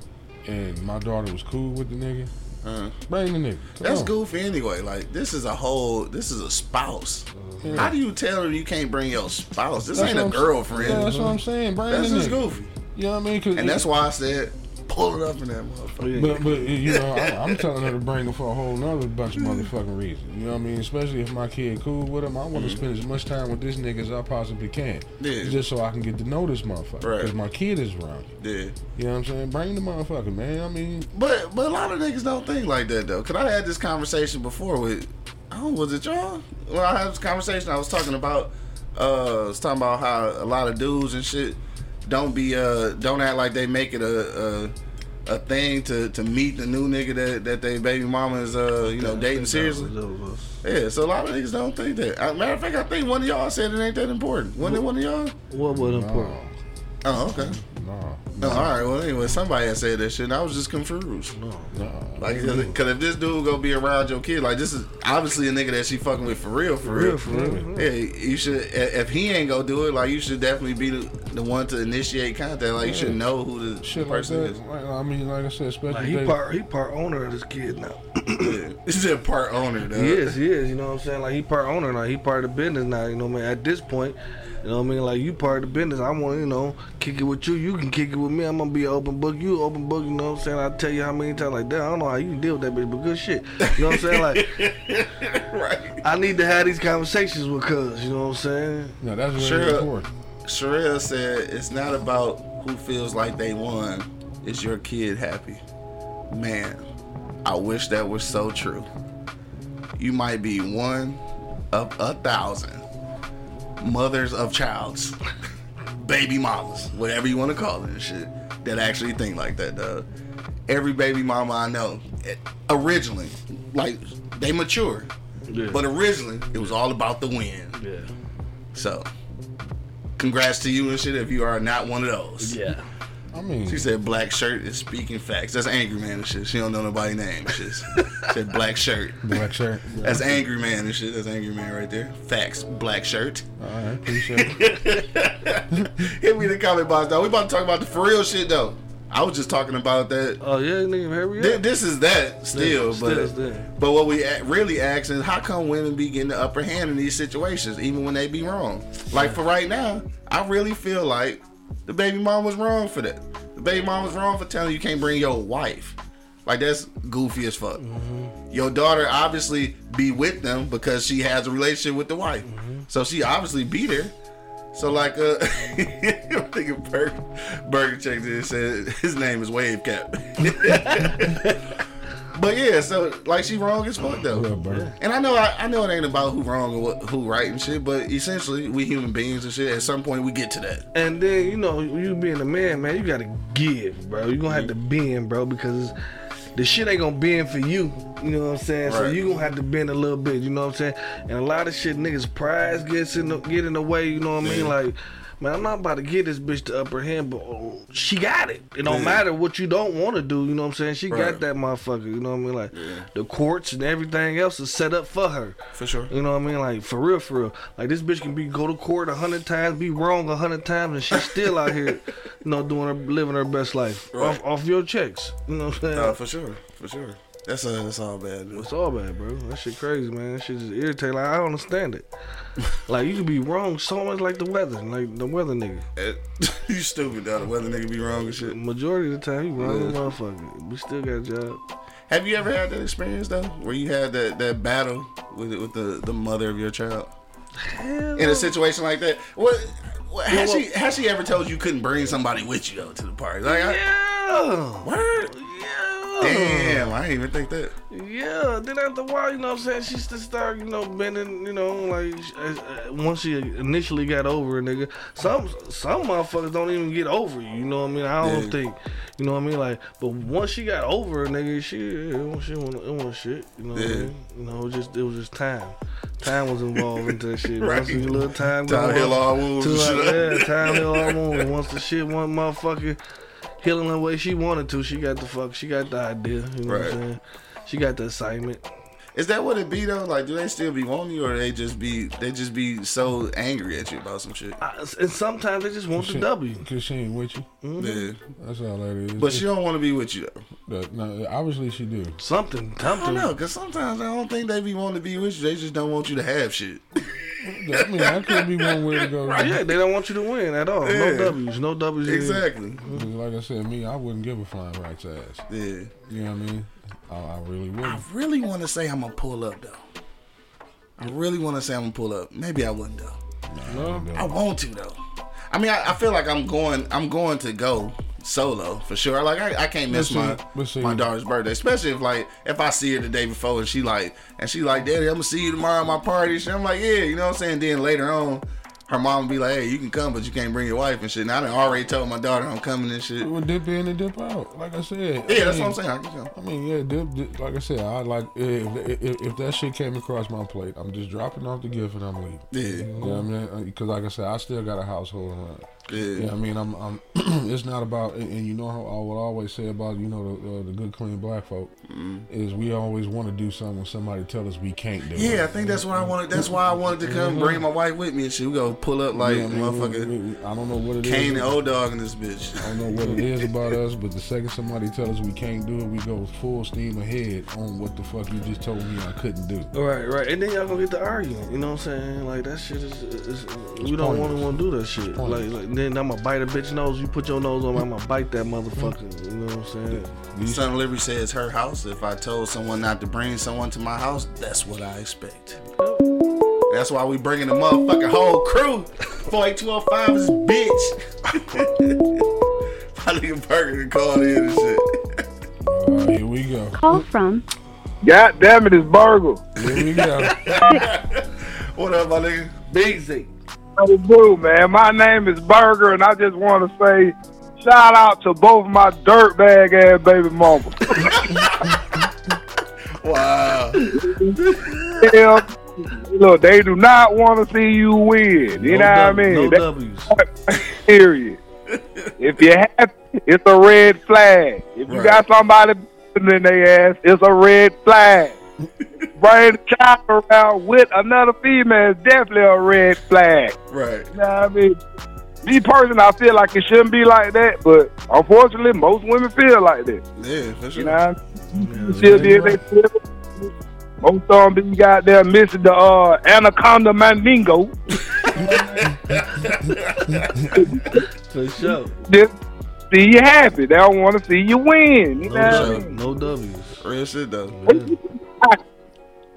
and my daughter was cool with the nigga. Uh, Bring the nigga. Come that's on. goofy anyway. Like this is a whole. This is a spouse. Yeah. How do you tell her you can't bring your spouse? This That's ain't a girlfriend. Yeah, that's what I'm saying. Bring That's just goofy. You know what I mean? And that's why I said pull it up in that motherfucker. But, but you know, I, I'm telling her to bring him for a whole nother bunch of motherfucking reasons. You know what I mean? Especially if my kid cool with him, I want to spend as much time with this nigga as I possibly can. Mm-hmm. Yeah. Just so I can get to know this motherfucker. Right. Because my kid is around. Yeah. You know what I'm saying? Bring the motherfucker, man. I mean, But but a lot of niggas don't think like that though. Cause I had this conversation before with oh was it y'all? Well I had this conversation I was talking about uh I was talking about how a lot of dudes and shit don't be uh don't act like they make it a a, a thing to, to meet the new nigga that, that they baby mama is uh you know dating seriously. Yeah, so a lot of niggas don't think that. Uh, matter of fact, I think one of y'all said it ain't that important. Wasn't it one of y'all? What was important? Oh, okay. no. No, all right. Well, anyway, somebody had said that shit. and I was just confused. No. No. Like, cause if this dude gonna be around your kid, like this is obviously a nigga that she fucking with for real, for, real. for real. Yeah, you should. If he ain't gonna do it, like you should definitely be the, the one to initiate contact. Like you should know who the Shit like person that. is. Like, I mean, like I said, especially Like he part he part owner of this kid now. Yeah. This is a part owner, though. He is, he is. You know what I'm saying? Like he part owner now. He part of the business now. You know what I mean? At this point, you know what I mean? Like you part of the business. I want you know kick it with you. You can kick it with me. I'm gonna be an open book. You open book. You know what I'm saying? I tell you how many times like that. I don't know how you can deal with that bitch, but good shit. You know what I'm saying? Like right. I need to have these conversations with cuz. You know what I'm saying? No, that's very Sure. important. Sherelle said it's not about who feels like they won. It's your kid happy. Man, I wish that was so true. You might be one of a thousand mothers of childs, baby mamas, whatever you want to call it and shit, that actually think like that, dog. Every baby mama I know, eh, originally, like, they mature. Yeah. But originally, it was all about the win. yeah. So, congrats to you and shit if you are not one of those. Yeah. I mean, She said black shirt is speaking facts. That's angry man and shit. She don't know nobody's name. and Shit. said black shirt. black shirt. That's angry man and shit. That's angry man right there. Facts. Black shirt. All right, appreciate it. Hit me in the comment box though. We about to talk about the for real shit though. I was just talking about that. Oh yeah, nigga, hurry Thi- up. This is that still, Yeah, but still, still. but what we really ask is how come women be getting the upper hand in these situations, even when they be wrong? Like for right now, I really feel like the baby mom was wrong for that. The baby mom was wrong for telling you can't bring your wife. Like that's goofy as fuck. Your daughter obviously be with them because she has a relationship with the wife, so she obviously be there. So like, uh, I'm thinking Burger, Burger checked it and said his name is Wave Cap. but yeah, so like she wrong as fuck though. What up, Bert? And I know I, I know it ain't about who wrong or what, who right and shit, but essentially we human beings and shit. At some point we get to that. And then you know, you being a man, man, you gotta give, bro. You gonna have to bend, bro, because the shit ain't gonna bend for you. You know what I'm saying? So you gonna have to bend a little bit. You know what I'm saying? And a lot of shit, niggas' pride gets in the get in the way. You know what I mean? Yeah. Like. Man, I'm not about to get this bitch the upper hand, but oh, she got it. It don't Yeah. matter what you don't want to do. You know what I'm saying? She Right. got that motherfucker. You know what I mean? Like the courts and everything else is set up for her. For sure. You know what I mean? Like for real, for real. Like this bitch can be go to court a hundred times, be wrong a hundred times, and she's still out here, you know, doing her living her best life Right. off off your checks. You know what I'm saying? Uh, for sure, for sure. That's a, that's all bad. Dude. it's all bad, bro. That shit crazy, man. That shit just irritating. Like I don't understand it. like you could be wrong so much, like the weather, like the weather nigga. Eh, you stupid though. The weather nigga be wrong and shit. Majority of the time, he wrong, Yeah. motherfucker. We still got a job. Have you ever had that experience though, where you had that, that battle with with the, the mother of your child Hell in a situation like that? What, what has Well, she has she ever told you you couldn't bring somebody with you though to the party? Like, I, yeah. word? Yeah. Damn, I didn't even think that. Yeah, then after a while, you know what I'm saying, she just started, you know, bending, you know, like, uh, uh, once she initially got over a nigga. Some some motherfuckers don't even get over you, you know what I mean? I don't Yeah. think, you know what I mean? Like, but once she got over a nigga, she, it was, she want it was shit, you know what I Yeah. mean? You know, it was just, it was just time. Time was involved into that shit. Right. Once a little time Time heal on, all wounds yeah, time heal all wounds. Once the shit one motherfucker healing the way she wanted to, she got the fuck, she got the idea, you know what Right. I'm saying? She got the assignment. Is that what it be though? Like, do they still be wanting you, or they just be they just be so angry at you about some shit? I, and sometimes they just want the W. Cause she ain't with you. Mm-hmm. Yeah, That's all that is. but she don't want to be with you though. But, no, obviously she do. Something, something. I something. don't know, cause sometimes I don't think they be wanting to be with you. They just don't want you to have shit. I mean, that could be one way to go. Yeah, they don't want you to win at all. Yeah. No W's, no W's. Exactly. Because Like I said, me, I wouldn't give a flying rat's ass. Yeah. You know what I mean? I, I really wouldn't. really want to say I'm gonna pull up though. I really want to say I'm gonna pull up. Maybe I wouldn't though. No. I want to though. I mean, I, I feel like I'm going. I'm going to go solo for sure. Like I, I can't miss see- my see- my daughter's birthday, especially if like if I see her the day before and she like and she like, Daddy, I'm gonna see you tomorrow at my party. Shit. I'm like, yeah, you know what I'm saying. Then later on, her mom be like, Hey, you can come, but you can't bring your wife and shit. And I done already told my daughter I'm coming and shit. Well, dip in and dip out. Like I said. Yeah, I that's mean, what I'm saying. I. I mean, yeah, dip, dip, like I said, I like if, if if that shit came across my plate, I'm just dropping off the gift and I'm leaving. Yeah. You know what I mean? Because like I said, I still got a household to run. Yeah. I mean, I'm, I'm. it's not about, and, you know how I would always say about you know the, uh, the good clean black folk is we always want to do something when somebody tell us we can't do. it. Yeah, I think that's why I wanted. That's why I wanted to come bring my wife with me and shit. We go pull up like Yeah, I mean, motherfucker I don't know what it is. Kane and old dog in this bitch. I don't know what it is about us, but the second somebody tell us we can't do it, we go full steam ahead on what the fuck you just told me I couldn't do. Right, right, and then y'all gonna get to arguing. You know what I'm saying? Like that shit is, is we don't want to want to do that shit. Like, like then I'm gonna bite a bitch nose. You put your nose on, me, I'm gonna bite that motherfucker. You know what I'm saying? These- Son of Liberty says her house. If I told someone not to bring someone to my house, that's what I expect. That's why we bringing the motherfucking whole crew. 48205 is bitch. I my nigga Burger called in and shit. Uh, here we go. Call from God damn it, it's Burgle. Here we go. What up, my nigga? Big Z. Hey, boo, man. My name is Burger, and I just want to say shout out to both my dirtbag ass baby mama. Wow. Yeah, Look, they do not want to see you win. You know what I mean? No period. if you have, it's a red flag. If you Right. got somebody in their ass, it's a red flag. Bring the child around with another female is definitely a red flag. Right. You know what I mean? Me personally, I feel like it shouldn't be like that, but unfortunately, most women feel like that. Yeah, for sure. You know what I mean? Still did they feel. Most of them be goddamn missing the uh, anaconda mandingo. For sure. Just see you happy. They don't want to see you win. You know what I mean? No W's. Real shit though.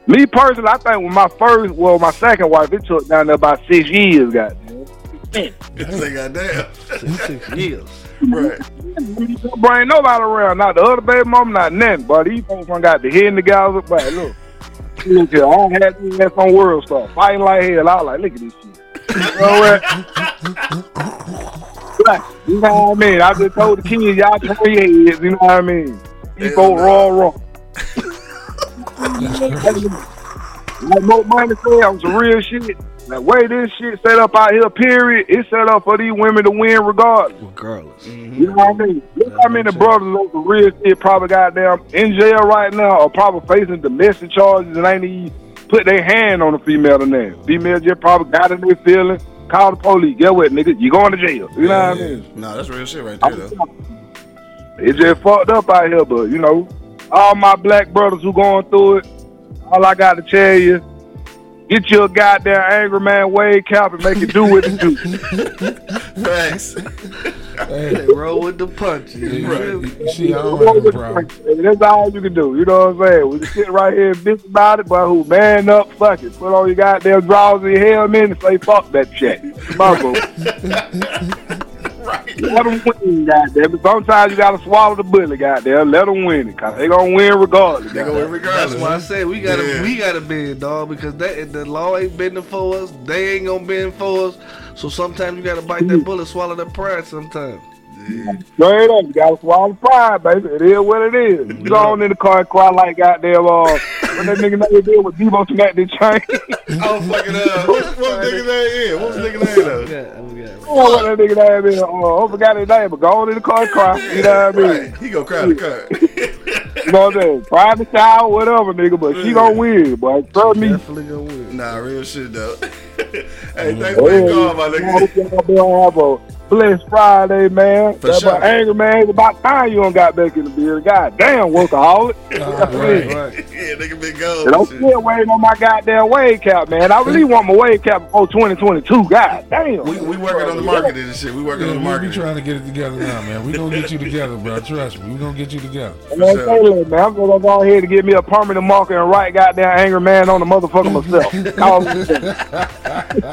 Me personally, I think with my first, well, my second wife, it took down there about six years, goddamn. Say goddamn. Six, six years. Right. Bring nobody around, not the other baby mama, not nothing. But these folks done got the head together. But look, look here, I don't have to have some world stuff. Fighting like hell. I was like, look at this shit. You know what? Like, you know what I mean? I just told the kids, y'all turn your heads. You know what I mean? These Hell folks no. raw, raw. Like Monk Money said, on some real shit. The way this shit set up out here, period, it's set up for these women to win regardless. Regardless. Mm-hmm. You know what I mean? Look how many brothers on some real shit probably goddamn in jail right now or probably facing domestic charges and ain't even put their hand on a female in there. Female just probably got in their feeling, call the police. Get what, nigga? You going to jail. You know what I mean? No, that's real shit right there though. It's just fucked up out here, but you know, all my black brothers who going through it, all I got to tell you, get your goddamn angry man wave cap and make it do what it do. Facts. They Hey, roll with the punches. you- Right. you see, I don't have a problem. That's all you can do. You know what I'm saying? We can sit right here and bitch about it, but who man up, fuck it. Put on your goddamn drawers and your helmet and say fuck that shit. Marco. right. Let them win, goddamn. Sometimes you gotta swallow the bullet, goddamn. Let them win it, cause they gonna win regardless. They go goddamn. regardless. That's why I said we gotta Yeah. we gotta bend, dog, because that the law ain't bending for us. They ain't gonna bend for us. So sometimes you gotta bite that mm. bullet, swallow that pride. Sometimes. Straight up, you gotta swallow the pride, baby. It is what it is. You go on in the car and cry like goddamn, uh, what that nigga name did with Debo smacked the chain. I was fucking uh what, what nigga name is? What was nigga name though? Yeah, we got Oh, what that nigga name is? Uh, I forgot his name, but go on in the car and cry. You know what I mean? Right. He go cry the car. You know what I'm saying? Private shower, whatever, nigga, but she gonna win, boy. Trust me. definitely gonna win. nah, real shit though. hey, thanks for the call, my I nigga. hope y'all have a blessed Friday, man. For That sure. angry man. It's about time you don't got back in the beard. God damn, workaholic. right. Right. Yeah, nigga been And gone. I'm Shit. still waiting on my goddamn wave cap, man. I really want my wave cap before 2022. God damn. We, we working on the marketing and shit. We working Yeah, on the market. we trying to get it together now, man. We gonna get you together, bro. Trust me, we gonna get you together. Man, sure. say man. I'm gonna go ahead and get me a permanent marker and write goddamn angry man on the motherfucker myself.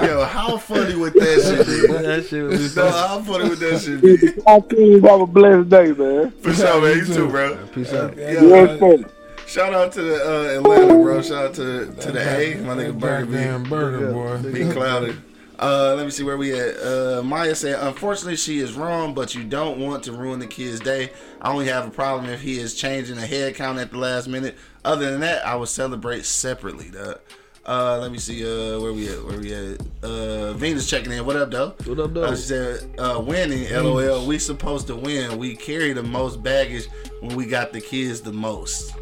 Yo, how funny with that shit, dude? That shit was So how funny with that shit be? All teams have a blessed day, man. For sure, man. You too, bro. Peace out. Yeah, Yes, man. Shout out to the uh, Atlanta, bro. Shout out to to the A, my nigga Burger Goddamn B. burger, boy. Be clouded. Uh, let me see where we at. Uh, Maya said, "Unfortunately, she is wrong, but you don't want to ruin the kid's day. I only have a problem if he is changing the head count at the last minute. Other than that, I would celebrate separately. Dog. Uh, let me see. Uh, where we at? Where we at? Uh, Venus checking in. What up, though? What up, though? Uh, she said, uh, winning. LOL. We supposed to win. We carry the most baggage when we got the kids the most.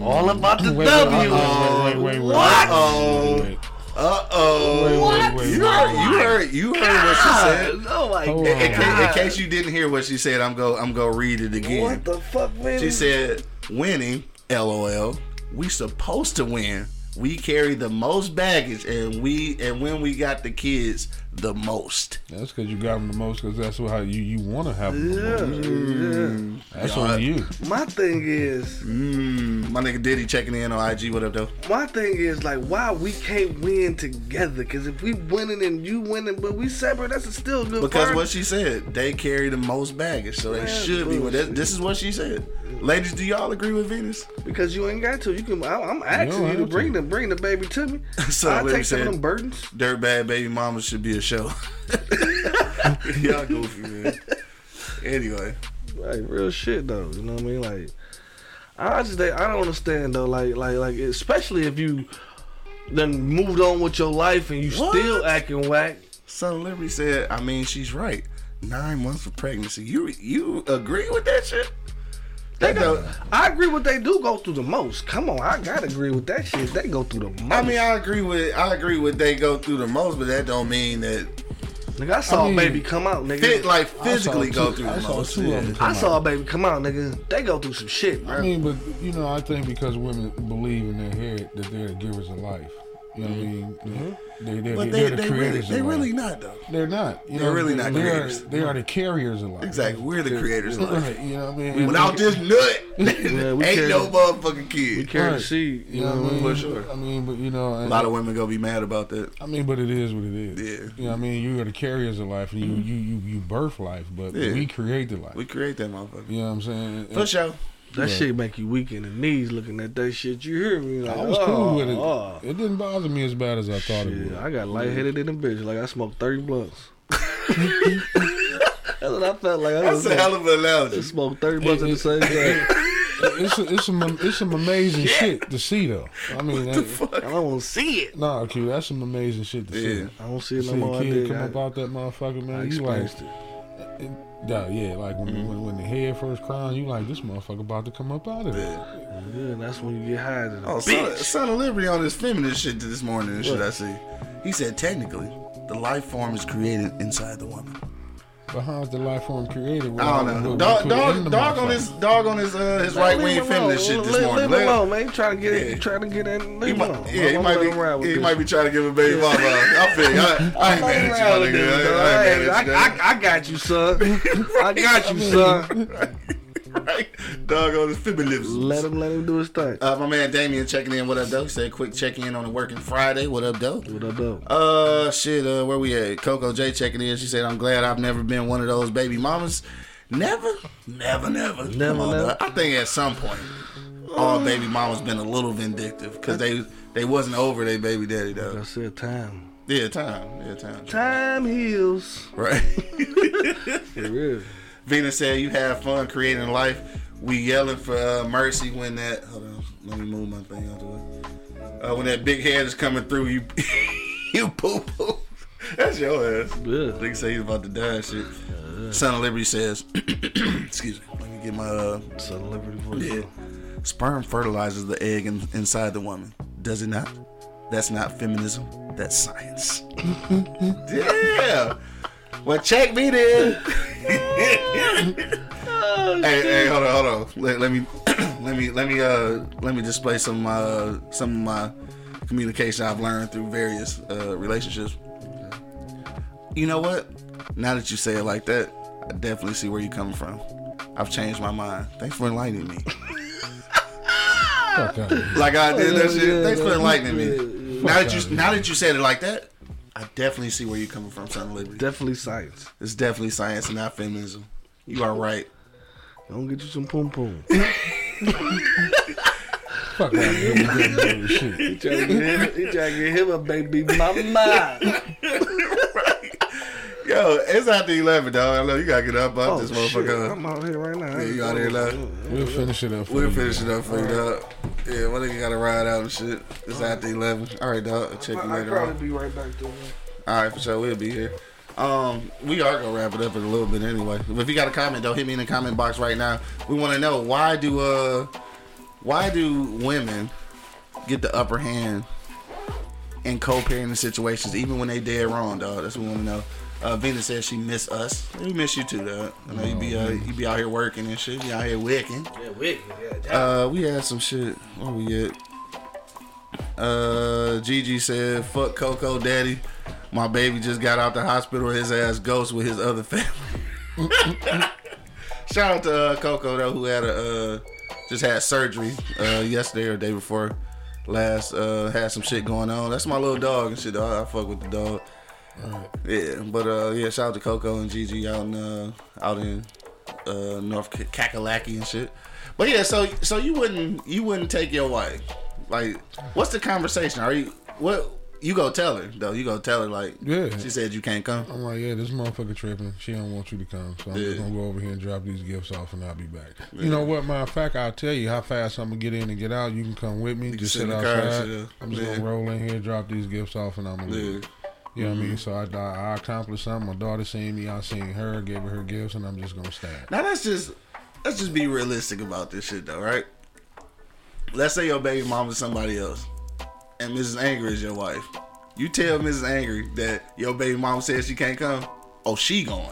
All about the Wait, wait, W. wait, wait, wait, wait. What? Oh. Uh oh. wait, wait, wait, You heard. You heard. You heard what she said. Oh my Hold In, in case, in case you didn't hear what she said, I'm go. I'm gonna read it again. What the fuck, man? She said, winning, LOL. We supposed to win. We carry the most baggage, and we and when we got the kids, the most. That's because you got them the most, because that's what how you, you want to have them the Yeah, most. yeah. That's Yeah. on you. My thing is, Mm, my nigga Diddy checking in on IG. What up, though? my thing is like, why we can't win together? Because if we winning and you winning, but we separate, that's a still good. Because part. what she said, they carry the most baggage, so they Man, should be with it. This is what she said. Ladies, do y'all agree with Venus? Because you ain't got to. You can. I, I'm asking you to bring the bring the baby to me. So let take some of them burdens. Dirtbag baby mama should be a show. y'all goofy, man. Anyway, Like real shit though. You know what I mean? Like I just I don't understand though. Like like like especially if you then moved on with your life and you What? still acting whack. Son Liberty said, I mean, she's right. Nine months of pregnancy. You you agree with that shit? They That go, I agree with they do go through the most. Come on, I gotta agree with that shit. They go through the most. I mean, I agree with I agree with they go through the most, but that don't mean that nigga, I saw I mean, a baby come out, nigga. fit like I saw physically go two- through I the saw most. two of yeah. them. I saw a baby come out, nigga. They go through some shit, bro. I mean, but you know, I think because women believe in their head that they're the givers of life. You know what I mm-hmm. mean? Mm-hmm. They, they're, But they're they, the they really creators they of really not though. They're not. You They're know, really not they creators. Are, they are the carriers of life. Exactly. We're the creators of life. Right, you know what I mean? Without this nut, Yeah, ain't carry- no motherfucking kid. we kid. carry the seed. You know what I mean? For sure. I mean, but you know, A lot of women gonna be mad about that. I mean, but it is what it is. Yeah. You know what I mean? You are the carriers of life, and you mm-hmm. you you, you birth life, but Yeah. we create the life. We create that motherfucker. you know what I'm saying? For sure. That Yeah. shit make you weak in the knees looking at that shit. You hear me? Like, I was oh, cool with it. oh. It didn't bother me as bad as I thought it would. Yeah, I got lightheaded in the bitch. Like I smoked thirty blunts. That's what I felt like. I That's was a hell of an analogy. just smoked thirty blunts in the same time. it's a, it's some it's some amazing shit to see though. I mean, that, I don't want to see it. nah, Q, that's some amazing shit to see. I don't see it See no a more. I kid did. come I, up out that motherfucker, I man. You like, experienced it. Yeah, yeah, like when, Mm-hmm. when when the head first crying, you like this motherfucker about to come up out of it. Yeah, that's when you get high. To the Oh, son, bitch. son of Liberty on this feminist shit this morning and shit I see. He said technically, the life form is created inside the woman. But how's the life form created? I don't know. Dog, dog, dog on his dog on his uh, his right wing feminist shit this Leave- morning. Leave him alone, man. He trying to get Yeah. it. Trying to get in. Leave him might, alone. yeah, he I'm might be him ride with he this. might be trying to give a baby mama. I feel. I, I ain't mad at you, my Let him nigga. I, I ain't this, mad at you. I, I, I got you, son. I got you, son. right? Dog on his feminism. Let him, let him do his thing. Uh, my man Damien checking in. What up, though? He said quick check in on the working Friday. What up, though? What up, though? Uh, shit. Uh, where we at? Coco J checking in. She said, "I'm glad I've never been one of those baby mamas. Never, never, never. Never, on, never. I think at some point, all baby mamas been a little vindictive because they they wasn't over their baby daddy Like I though. said, time. Yeah, time. Yeah, time. Time heals. Right. For real. Venus said, "You have fun creating life. We yelling for uh, mercy when that. Hold on, let me move my thing out the way. Uh, when that big head is coming through, you you poo poo. That's your ass. Yeah. Nigga say he's about to die. and Shit. Son of Liberty says, excuse me. Let me get my uh, Son of Liberty voice. yeah. Sperm fertilizes the egg in, inside the woman. Does it not? That's not feminism. That's science. yeah. Well, check me then. hey, hey, hold on, hold on. Let, let me, let me, let me, uh, let me display some, uh, some of my communication I've learned through various uh, relationships. You know what? Now that you say it like that, I definitely see where you're coming from. I've changed my mind. Thanks for enlightening me. Fuck out of here. Like I did that shit. yeah, Thanks for yeah, enlightening yeah, me. Now that you now that you said it like that, I definitely see where you're coming from, Son of Liberty. Definitely science. It's definitely science and not feminism. You are right. Don't get you some poom poom. Fuck out of here. You getting shit. He trying to get him, he trying to get him a baby mama. Yo, it's after 11, dog. I know you gotta get up out Oh, this shit. I'm out here right now. Yeah, you out here now. We'll finish it up. for We'll you. finish it up for you, dog. Yeah, my nigga gotta ride out and shit. It's after eleven. All right, dog. I'll check you I'll later on. probably be right back to it. All right, for sure. We'll be here. Um, we are gonna wrap it up in a little bit anyway. If you got a comment, though, hit me in the comment box right now. We want to know why do uh why do women get the upper hand in co-parenting situations, even when they dead wrong, dog? That's what we want to know. Uh, Venus says she miss us. We miss you too, dog. I know you be uh, you be out here working and shit. You out here wicking. Yeah, wicked. Yeah, Uh, we had some shit. Where we at? Uh, Gigi said, "Fuck Coco, Daddy. My baby just got out the hospital. His ass ghost with his other family." Shout out to uh, Coco though, who had a uh, just had surgery uh, yesterday or day before last. Uh, had some shit going on. That's my little dog and shit. Dog. I fuck with the dog. Yeah, but uh, yeah, shout out to Coco and Gigi out in uh, out in uh, North K- Kakalaki and shit. But yeah, so so you wouldn't you wouldn't take your wife? Like, what's the conversation? Are you what? You go tell her though. You go tell her like, Yeah. She said you can't come. I'm like, yeah, this motherfucker tripping. She don't want you to come, so I'm Yeah. just gonna go over here and drop these gifts off, and I'll be back. You know what? Matter of fact, I'll tell you how fast I'm gonna get in and get out. You can come with me. Just sit the car outside. yeah. I'm just Yeah. gonna roll in here, drop these gifts off, and I'm gonna Yeah. leave. You know what I mean? Mm-hmm. So I, I, I accomplished something. My daughter seen me. I seen her. Gave her her gifts, and I'm just gonna stand. Now let's just let's just be realistic about this shit though, right? Let's say your baby mom is somebody else, and Mrs. Angry is your wife. You tell Mrs. Angry that your baby mom says she can't come. Oh, she going.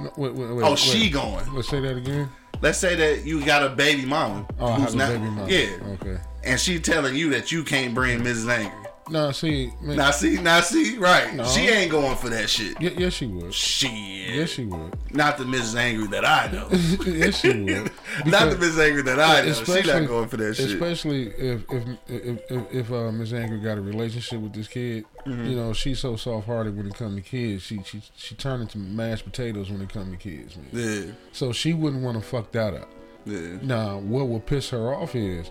No, wait, wait, wait, Oh, she going. Let's say that again. Let's say that you got a baby mama Oh, I who's not, baby mama. yeah, Okay. and she telling you that you can't bring Mrs. Angry. No, see, man, Now see, now see, right? No. She ain't going for that shit. y- yes, she would. Shit. Yes, she would. Not the Mrs. Angry that I know. yes, she would. not the Because- Mrs. Angry that I know. She Especially- not going for that shit. Especially if if if if, if uh, Miss Angry got a relationship with this kid, Mm-hmm. you know she's so soft hearted when it comes to kids. She she she turned into mashed potatoes when it comes to kids, man. Yeah, So she wouldn't want to fuck that up. yeah. Now, what will piss her off is,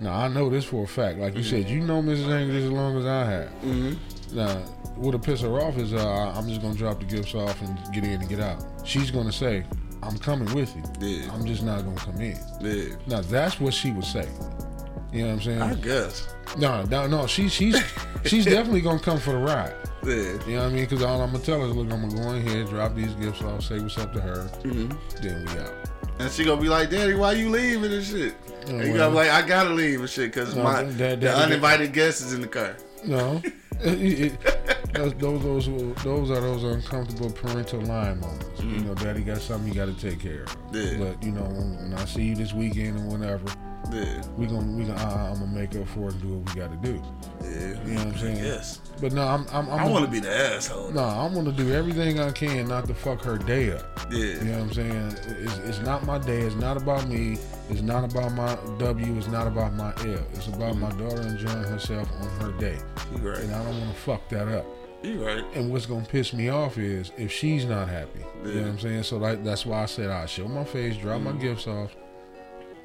now I know this for a fact. Like you said, you know Mrs. Angry as long as I have. Mm-hmm. Now, what'll piss her off is uh, I'm just gonna drop the gifts off and get in and get out. She's gonna say, "I'm coming with you. Yeah. I'm just not gonna come in." Yeah. Now that's what she would say. You know what I'm saying? I guess. No, no, no. She, she's she's definitely gonna come for the ride. Yeah. You know what I mean? Because all I'm gonna tell her is, look, I'm gonna go in here, drop these gifts off, say what's up to her, Mm-hmm. then we out. And she gonna be like, Daddy, why you leaving and shit? Oh, and you well. gotta be like, I gotta leave and shit because No, my that- that- the uninvited guest is in the car. No, It- it- those, those those are those uncomfortable parental line moments. You know, Daddy got something you got to take care of. Mm-hmm. Yeah. But you know, when, when I see you this weekend or whenever, Yeah. we gonna we gonna uh, I'm gonna make up for it and do what we got to do. Yeah. You know what I'm saying? Yes. But no, I'm I'm, I'm I want to be the asshole. No, I'm gonna do everything I can not to fuck her day up. Yeah. You know what I'm saying? It's, it's not my day. It's not about me. It's not about my W. It's not about my L. It's about my daughter enjoying herself on her day. You right. And I don't want to fuck that up. You right. And what's gonna piss me off is if she's not happy. Yeah. You know what I'm saying? So that, that's why I said I show my face, drop my gifts off.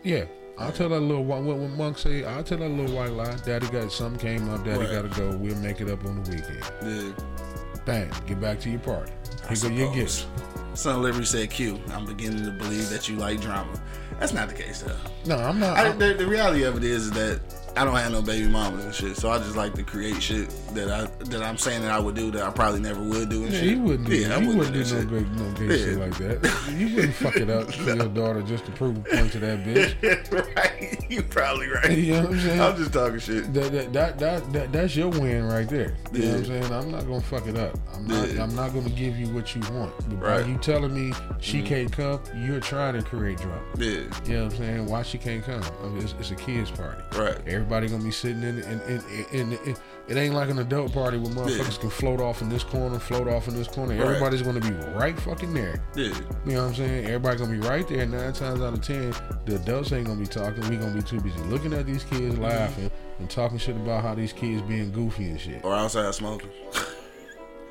Yeah. I'll tell that little white what, what Monk say. I'll tell that little white lie. Daddy got something came up. Daddy Right. gotta go. We'll make it up on the weekend. Yeah. Bang. Get back to your party. I Here go your gifts. Son of Liberty said, Q, I'm beginning to believe that you like drama. That's not the case, though. No, I'm not. I, I'm- the, the reality of it is that I don't have no baby mamas and shit, so I just like to create shit that I that I'm saying that I would do that I probably never would do and Yeah, shit. you wouldn't do, Yeah, I wouldn't wouldn't do, that no great, no gay shit like that. You wouldn't fuck it up for your daughter just to prove a point to that bitch. right? You probably right. You know what I'm saying? I'm just talking shit. That, that, that, that, that, that's your win right there. You know what I'm saying? I'm not gonna fuck it up. I'm not. Yeah. I'm not gonna give you what you want. But Right. Mm-hmm. you telling me she can't come, you're trying to create drama. Yeah, You know what I'm saying? Why she can't come? I mean, it's, it's a kids party. right. Everybody gonna be sitting in, in, in, in, in it ain't like an adult party where motherfuckers can float off in this corner, float off in this corner. Right. Everybody's gonna be right fucking there. Yeah, You know what I'm saying? Everybody gonna be right there. Nine times out of ten, the adults ain't gonna be talking. We gonna be too busy looking at these kids mm-hmm. laughing and talking shit about how these kids being goofy and shit. or outside smoking.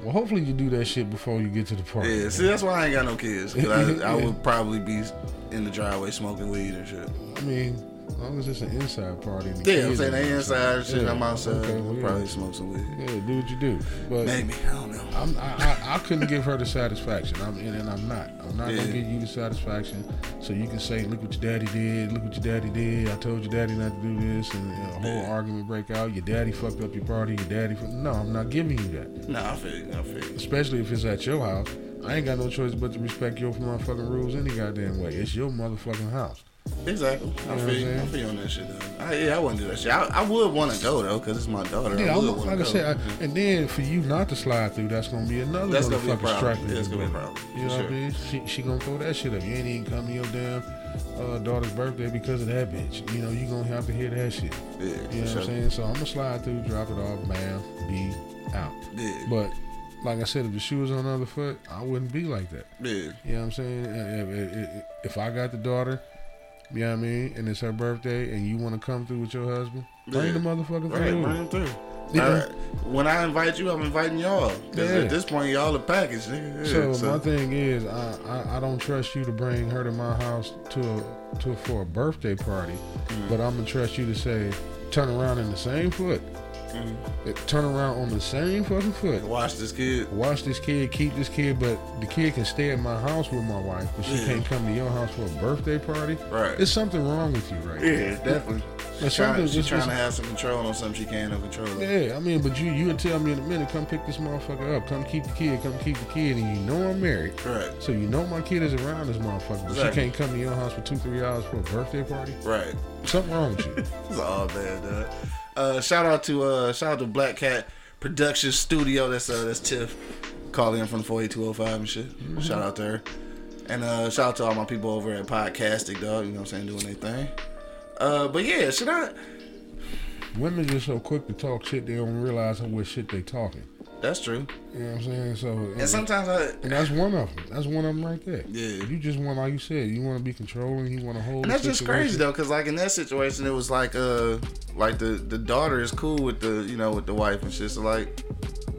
Well, hopefully you do that shit before you get to the party. Yeah, man. see, that's why I ain't got no kids. I, I would probably be in the driveway smoking weed and shit. I mean, As long as it's an inside party. and Yeah, I'm saying they inside shit. Yeah, I'm outside. okay, well, yeah. Probably smoke some weed. Yeah, do what you do. But Maybe I don't know. I'm, I, I, I couldn't give her the satisfaction. I'm and, and I'm not. I'm not Yeah. gonna give you the satisfaction. So you can say, look what your daddy did. Look what your daddy did. I told your daddy not to do this, and a whole Yeah. argument break out. Your daddy fucked up your party. Your daddy. Fuck, no, I'm not giving you that. Nah, I feel you. I feel you. Especially if it's at your house. I ain't got no choice but to respect your motherfucking rules any goddamn way. It's your motherfucking house. Exactly. I feel what you. I'm I feel you on that shit though. I, yeah, I wouldn't do that shit. I, I would want to go though, cause it's my daughter. Yeah, I I'm, would like to I said, I, and then for you not to slide through, that's gonna be another That's gonna be a problem. Yeah, it's gonna be a problem, You know for what I mean? She, she gonna throw that shit up. You ain't even come to your damn uh, daughter's birthday because of that bitch. You know, you gonna have to hear that shit. yeah, You know for what sure. I'm saying? So I'm gonna slide through, drop it off, bam, be out. Yeah, But like I said, if the shoe was on the other foot, I wouldn't be like that. yeah, You know what I'm saying? If, if, if I got the daughter, you know what I mean, and it's her birthday, and you want to come through with your husband, bring Yeah. the motherfucker right. through. Bring them through. Yeah. Right. When I invite you, I'm inviting y'all. Yeah. at this point, y'all a package. Nigga. So, Yeah, my thing is, I, I I don't trust you to bring her to my house to a, to for a birthday party, Mm. but I'm gonna trust you to say turn around in the same foot, Mm. Eh, turn around on the same fucking foot. watch this kid. Watch this kid, keep this kid, but the kid can stay at my house with my wife, but she Yeah. can't come to your house for a birthday party. Right. There's something wrong with you, right? Yeah, definitely. There's She's trying, she's trying to have some control on something she can't have control of. Yeah, I mean, but you you would tell me in a minute, come pick this motherfucker up, come keep the kid, come keep the kid, and you know I'm married. Right, So you know my kid is around this motherfucker, but Exactly. she can't come to your house for two, three hours for a birthday party. right. Something wrong with you. It's all bad, dog. Uh, shout out to uh, shout out to Black Cat Production Studio. That's uh, that's Tiff. calling in from the 48205 and shit. Mm-hmm. Shout out to her. And uh, shout out to all my people over at Podcastic, dog. You know what I'm saying? Doing their thing. Uh, but yeah, should I? Women just so quick to talk shit they don't realize how what shit they talking. That's true. You know what I'm saying? So And sometimes I. and that's one of them. That's one of them right there. Yeah. You just want, like you said, you want to be controlling. You want to hold. And that's just crazy though, cause like in that situation, it was like uh, like the the daughter is cool with the you know with the wife and shit. So like,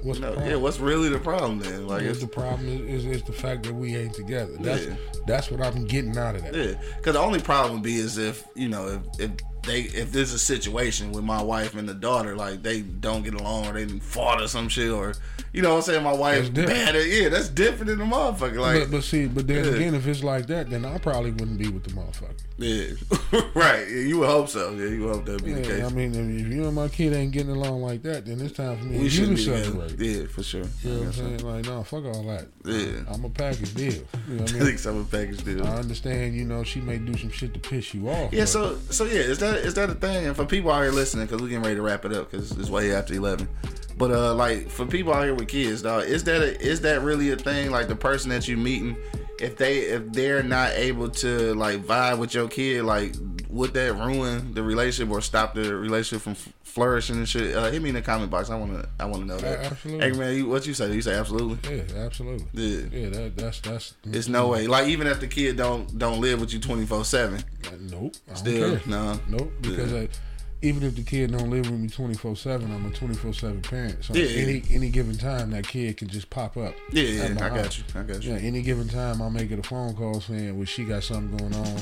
What's the yeah, what's really the problem then? Like, it's, the problem is, is, is the fact that we ain't together. That's Yeah. that's what I'm getting out of that. Yeah, because the only problem would be is if you know if, if they if there's a situation with my wife and the daughter like they don't get along or they fought or some shit or you know what I'm saying my wife's bad at yeah that's different than the motherfucker like but, but see, but then Yeah. again, if it's like that, then I probably wouldn't be with the motherfucker. yeah right yeah, you would hope so yeah you would hope that'd be the case I mean, if you and my kid ain't getting along like that, then it's time for me we should you be to separate. yeah for sure You know what I'm saying? Like, no, fuck all that. Yeah. I'm a package deal. You know what I I mean? think some of the package deal. I understand, you know, she may do some shit to piss you off. Yeah, so so yeah, is that is that a thing? And for people out here listening, because we're getting ready to wrap it up, because it's way after eleven. But uh, like for people out here with kids, dog, is that a, is that really a thing? Like the person that you meeting, if they if they're not able to like vibe with your kid, like would that ruin the relationship or stop the relationship from f- flourishing and shit? Uh, hit me in the comment box. I wanna I wanna know that. A- absolutely. Hey man, you, what you say? You say absolutely. Yeah, absolutely. Yeah. Yeah, that, that's that's. It's no way. Like even if the kid don't don't live with you twenty four seven, Nope. I still no. Nope. Because I, even if the kid don't live with me twenty four seven, I'm a twenty four seven parent. So Yeah, yeah. any any given time, that kid can just pop up. Yeah, yeah, I got house. you. I got you. Yeah, any given time, I'll make it a phone call saying, "Well, she got something going on.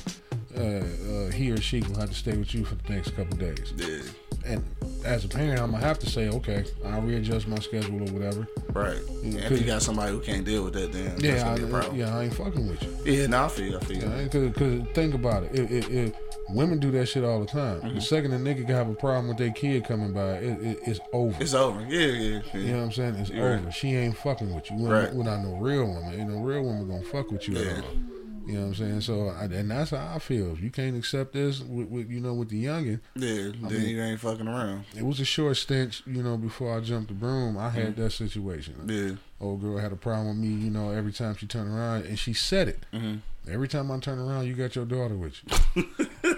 Uh, uh, he or she will have to stay with you for the next couple days." Yeah. And as a parent, I'm gonna have to say, "Okay, I'll readjust my schedule or whatever." Right. And if you got somebody who can't deal with that, then that's Yeah, gonna be a I, problem. yeah, I ain't fucking with you. Yeah, no, I feel you. I feel you. Yeah, cause, 'cause think about it. If, if women do that shit all the time, Mm-hmm. the second a nigga have a problem with their kid coming by, it, it, it's over. It's over. Yeah, yeah, yeah. you know what I'm saying? It's You're over. right. She ain't fucking with you. We're, Right. not no real woman. Ain't no real woman gonna fuck with you Yeah. at all. You know what I'm saying? So, I, and that's how I feel. If you can't accept this with, with you know, with the youngin, yeah, then you ain't fucking around. it was a short stint, you know, before I jumped the broom. I had that situation. Mm-hmm. Yeah. Old girl had a problem with me, you know, every time she turned around, and she said it. Mhm. Every time I turn around, you got your daughter with you.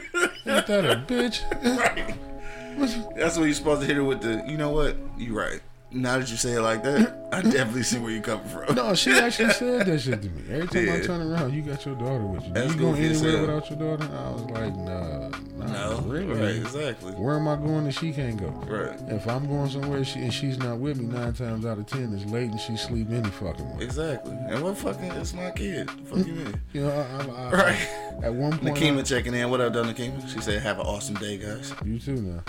Ain't that a bitch? Right. That's what you're supposed to hit her with the, you know what? You right. Now that you say it like that, I definitely see where you're coming from. No, she actually said that shit to me. Every time I turn around, you got your daughter with you. That's you going anywhere without your daughter? I was like, nah, nah, No. really. Right, exactly. Where am I going that she can't go? Right. If I'm going somewhere she, and she's not with me, nine times out of ten, it's late and she sleep any fucking way. Exactly. And what fucking, it's my kid. The fuck you mean? You know, I, I, I, Right. at one point, Nakima checking in. What up, though, Nakima? She said, "Have an awesome day, guys." you too now.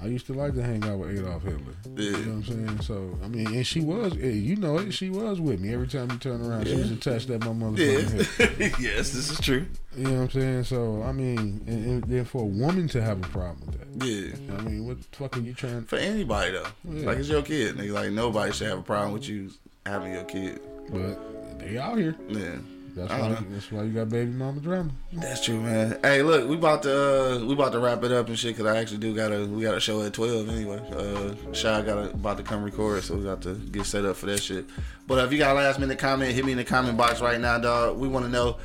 I used to like to hang out with Adolf Hitler. Yeah. You know what I'm saying? So I mean, and she was, you know it. She was with me every time you turn around. She was attached at my motherfucking hip. Yeah. yes, this is true. You know what I'm saying? So I mean, and, and then for a woman to have a problem with that, Yeah. I mean, what the fuck are you trying? For anybody though, Yeah. like it's your kid. Nigga, like nobody should have a problem with you having your kid. But they out here. Yeah. That's why. don't. That's why you got baby mama drama. That's true, man. Hey, look, we about to uh, we about to wrap it up and shit because I actually do got to we got a show at twelve anyway. Uh, Shy got about to come record, so we got to get set up for that shit. But if you got a last minute comment, hit me in the comment box right now, dog. We want to know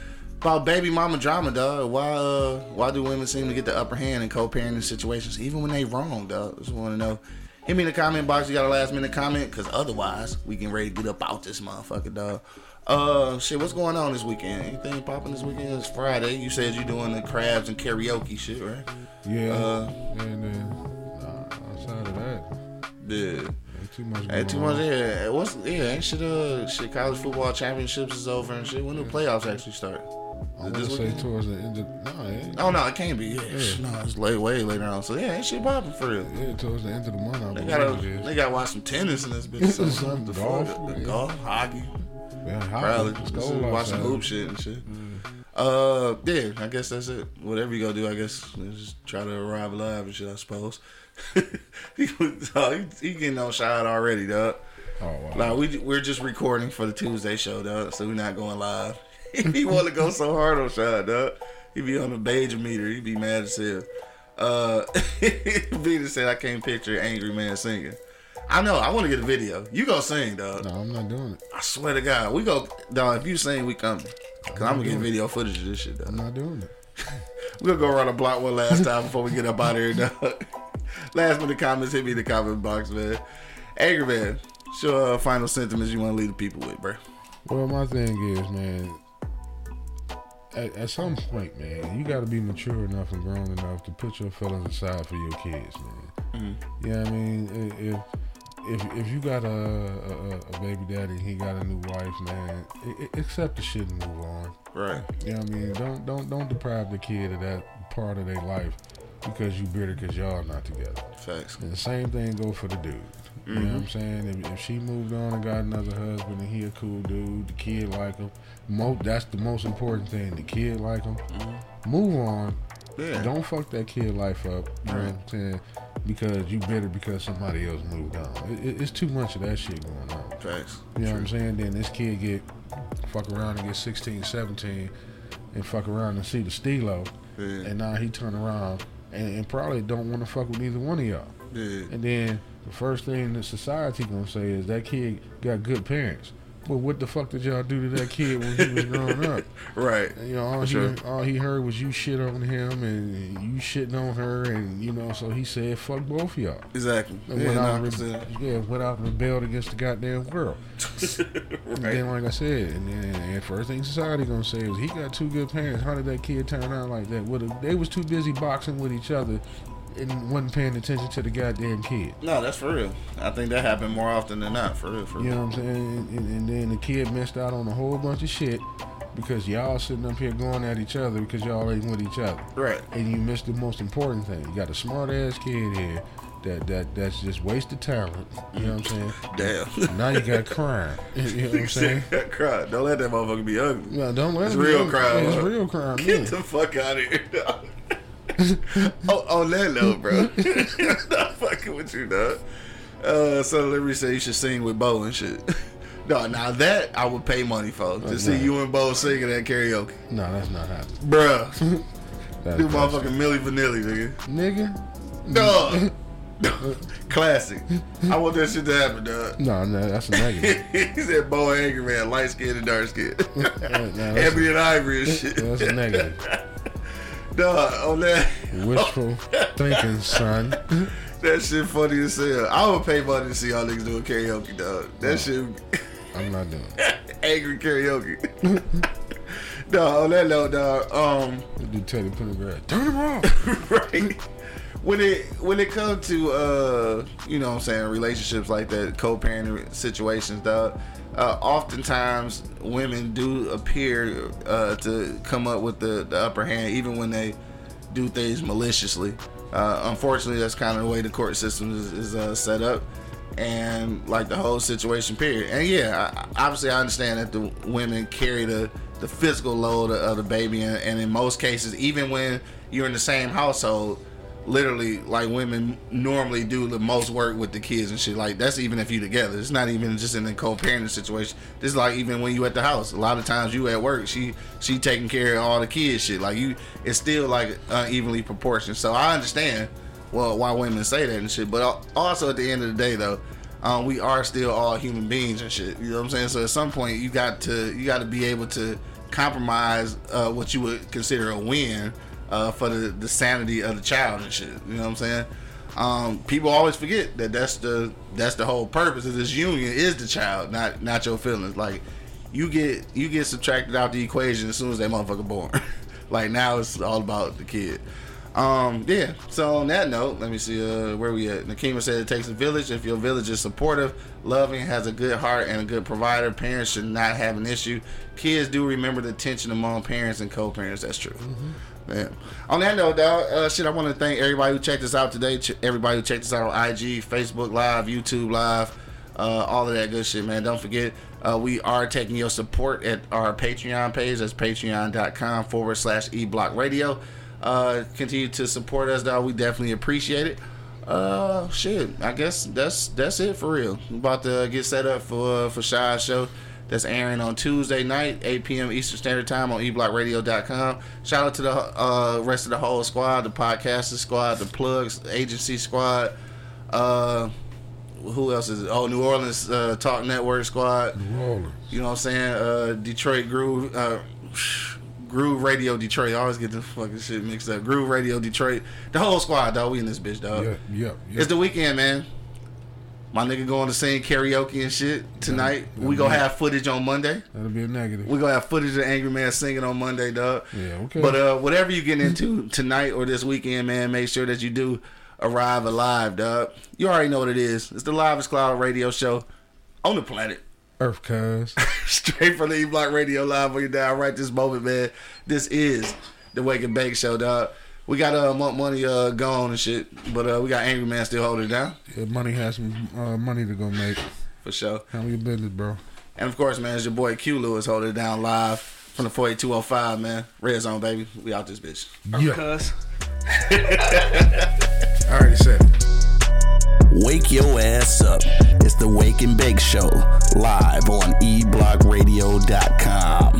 about baby mama drama, dog. Why uh why do women seem to get the upper hand in co-parenting situations, even when they wrong, dog? Just want to know. Hit me in the comment box. You got a last minute comment, cause otherwise we can ready to get up out this motherfucker, dog. Uh, shit, what's going on this weekend? Anything popping this weekend? It's Friday. You said you're doing the crabs and karaoke shit, right? Yeah. Uh, and then uh, outside of that, Yeah. ain't too much. Ain't too much. on. Yeah. What's yeah? Ain't shit. Uh, shit. College football championships is over and shit. When do playoffs actually start? I want to say weekend? towards the end of no, it. Oh no, it can't be. Yeah. Yeah. No, it's late, way later on. So yeah, ain't shit popping for real. Yeah, towards the end of the month. I They gotta, they gotta watch some tennis in this bitch. Something. The golf, fuck? Golf, hockey. Yeah, Probably just some hoop shit and shit. Uh, yeah, I guess that's it. Whatever you go do, I guess just try to arrive alive and shit. I suppose. he, oh, he, he getting on shot already, dog. Oh wow. Nah, we we're just recording for the Tuesday show, dog. So we're not going live. he want to go so hard on shot, dog. He be on the beige meter. He be mad as hell. Uh, Vita said I can't picture angry man singing. I know. I want to get a video. You go sing, dog. No, I'm not doing it. I swear to God, we go, dog. If you sing, we coming. Cause I'm gonna get video footage of this shit, I'm not doing it. We gonna go around the block one last time before we get up out of here, dog. last minute comments, hit me in the comment box, man. Angry man, sure. Uh, final sentiments you want to leave the people with, bro. Well, my thing is, man. At, at some point, man, you got to be mature enough and grown enough to put your feelings aside for your kids, man. You know I mean? If if if you got a, a, a baby daddy he got a new wife, man, accept the shit and move on. Right. You know what I mean? Don't don't don't deprive the kid of that part of their life because you bitter because y'all not together. Facts. And the same thing go for the dude. You know what I'm mm-hmm. saying? If, if she moved on and got another husband and he a cool dude, the kid like him, mo- that's the most important thing. The kid like him. Mm-hmm. Move on. Yeah. Don't fuck that kid life up. You know what I'm saying? Because you bitter because somebody else moved on. It, it, it's too much of that shit going on. Facts. You know what I'm saying? Then this kid get fuck around and get 16, 17 and fuck around and see the stilo. Yeah. And now he turn around and, and probably don't want to fuck with either one of y'all. Yeah. And then the first thing the society gonna say is that kid got good parents. But what the fuck did y'all do to that kid when he was growing up? Right. You know, all he, Sure. all he heard was you shit on him and you shitting on her, and you know, so he said, "Fuck both of y'all." Exactly. And Yeah, went out, I and can re- uh, yeah, went out and rebelled against the goddamn world. And then, like I said, and then and first thing society gonna say is he got two good parents. How did that kid turn out like that? What they was too busy boxing with each other and wasn't paying attention to the goddamn kid. No, that's for real. I think that happened more often than not. For real. For real. You know what I'm saying? And, and then the kid missed out on a whole bunch of shit because y'all sitting up here going at each other because y'all ain't with each other. Right. And you missed the most important thing. You got a smart ass kid here that that that's just wasted talent. You know what I'm saying? Damn. Now you got crime. You know what I'm saying? Cry. Don't let that motherfucker be ugly. No, don't let It's it real be- crime, It's real crime. Get Yeah. the fuck out of here, dog. oh, on that note, bro. Not fucking with you, dog. Uh, so let me say you should sing with Bo and shit. No, now that I would pay money for to see you and Bo singing at karaoke, No, that's not happening. bruh. That's Do motherfucking Milli Vanilli, nigga. Nigga? Dog. Classic. I want that shit to happen, dog. No, no, that's a negative. he said Bo and Angry Man, light skin and dark skin. no, that's, Ebony and Ivory and shit. that's a negative. Dog, on that. Wishful thinking, son. That shit funny as hell. I would pay money to see y'all niggas doing karaoke, dog. That shit I'm not doing it. angry karaoke. dog, on that note, dog, um, Do Teddy Pendergrass. Turn him off. right. when it when it comes to uh you know what I'm saying relationships like that co-parenting situations dog uh, oftentimes women do appear uh, to come up with the, the upper hand even when they do things maliciously. Uh, unfortunately that's kind of the way the court system is, is uh, set up and like the whole situation period. And yeah I, obviously i understand that the women carry the the physical load of the baby and, and in most cases even when you're in the same household literally like women normally do the most work with the kids and shit. Like that's even if you together. It's not even just in a co-parenting situation. This is like even when you at the house a lot of times you at work she she taking care of all the kids shit. Like you it's still like unevenly proportioned. So i understand well why women say that and shit. But also at the end of the day though um, we are still all human beings and shit. You know what i'm saying? So at some point you got to you got to be able to compromise uh, what you would consider a win uh, for the, the sanity of the child and shit. You know what I'm saying? Um, people always forget that that's the that's the whole purpose of this union is the child, not not your feelings. Like you get you get subtracted out the equation as soon as that motherfucker born. like now it's all about the kid. Um, yeah. So on that note, let me see uh, where we at. Nakima said it takes a village. If your village is supportive, loving, has a good heart, and a good provider, parents should not have an issue. Kids do remember the tension among parents and co-parents. That's true. Mm-hmm. Man. On that note, dog, uh, shit, I want to thank everybody who checked us out today. Ch- everybody who checked us out on IG, Facebook Live, YouTube Live, uh, all of that good shit, man. Don't forget, uh, we are taking your support at our Patreon page. That's patreon.com forward slash eblock radio. Uh, continue to support us, dog. We definitely appreciate it. Uh, shit, I guess that's that's it for real. I'm about to get set up for for Shy's show. That's airing on Tuesday night, 8 p.m. Eastern Standard Time on eblockradio.com. Shout out to the uh, rest of the whole squad, the podcasting squad, the plugs agency squad. Uh, who else is it? Oh, New Orleans uh, Talk Network squad. New Orleans. You know what I'm saying? Uh, Detroit Groove. Uh, Groove Radio Detroit. I always get the fucking shit mixed up. Groove Radio Detroit. The whole squad, dog. We in this bitch, dog. Yeah, yeah, yeah. It's the weekend, man. My nigga going to sing karaoke and shit tonight. Yeah, we gonna have footage on Monday. That'll be a negative. We gonna have footage of Angry Man singing on Monday, dog. Yeah, okay. But uh, whatever you get into tonight or this weekend, man, make sure that you do arrive alive, dog. You already know what it is. It's the Livest Cloud radio show on the planet. Earth cuz. Straight from the E Block Radio Live on your down right this moment, man. This is the Wake and Bake Show, dog. We got uh money uh gone and shit, but uh we got Angry Man still holding it down. Yeah, money has some uh, money to go make. For sure. Handle your business, bro. And of course, man, it's your boy Q Lewis holding it down live from the 48205, man. Red Zone, baby. We out this bitch. Yeah. Cuz. I already said. Wake your ass up. It's the Wake and Bake Show, live on eblockradio.com.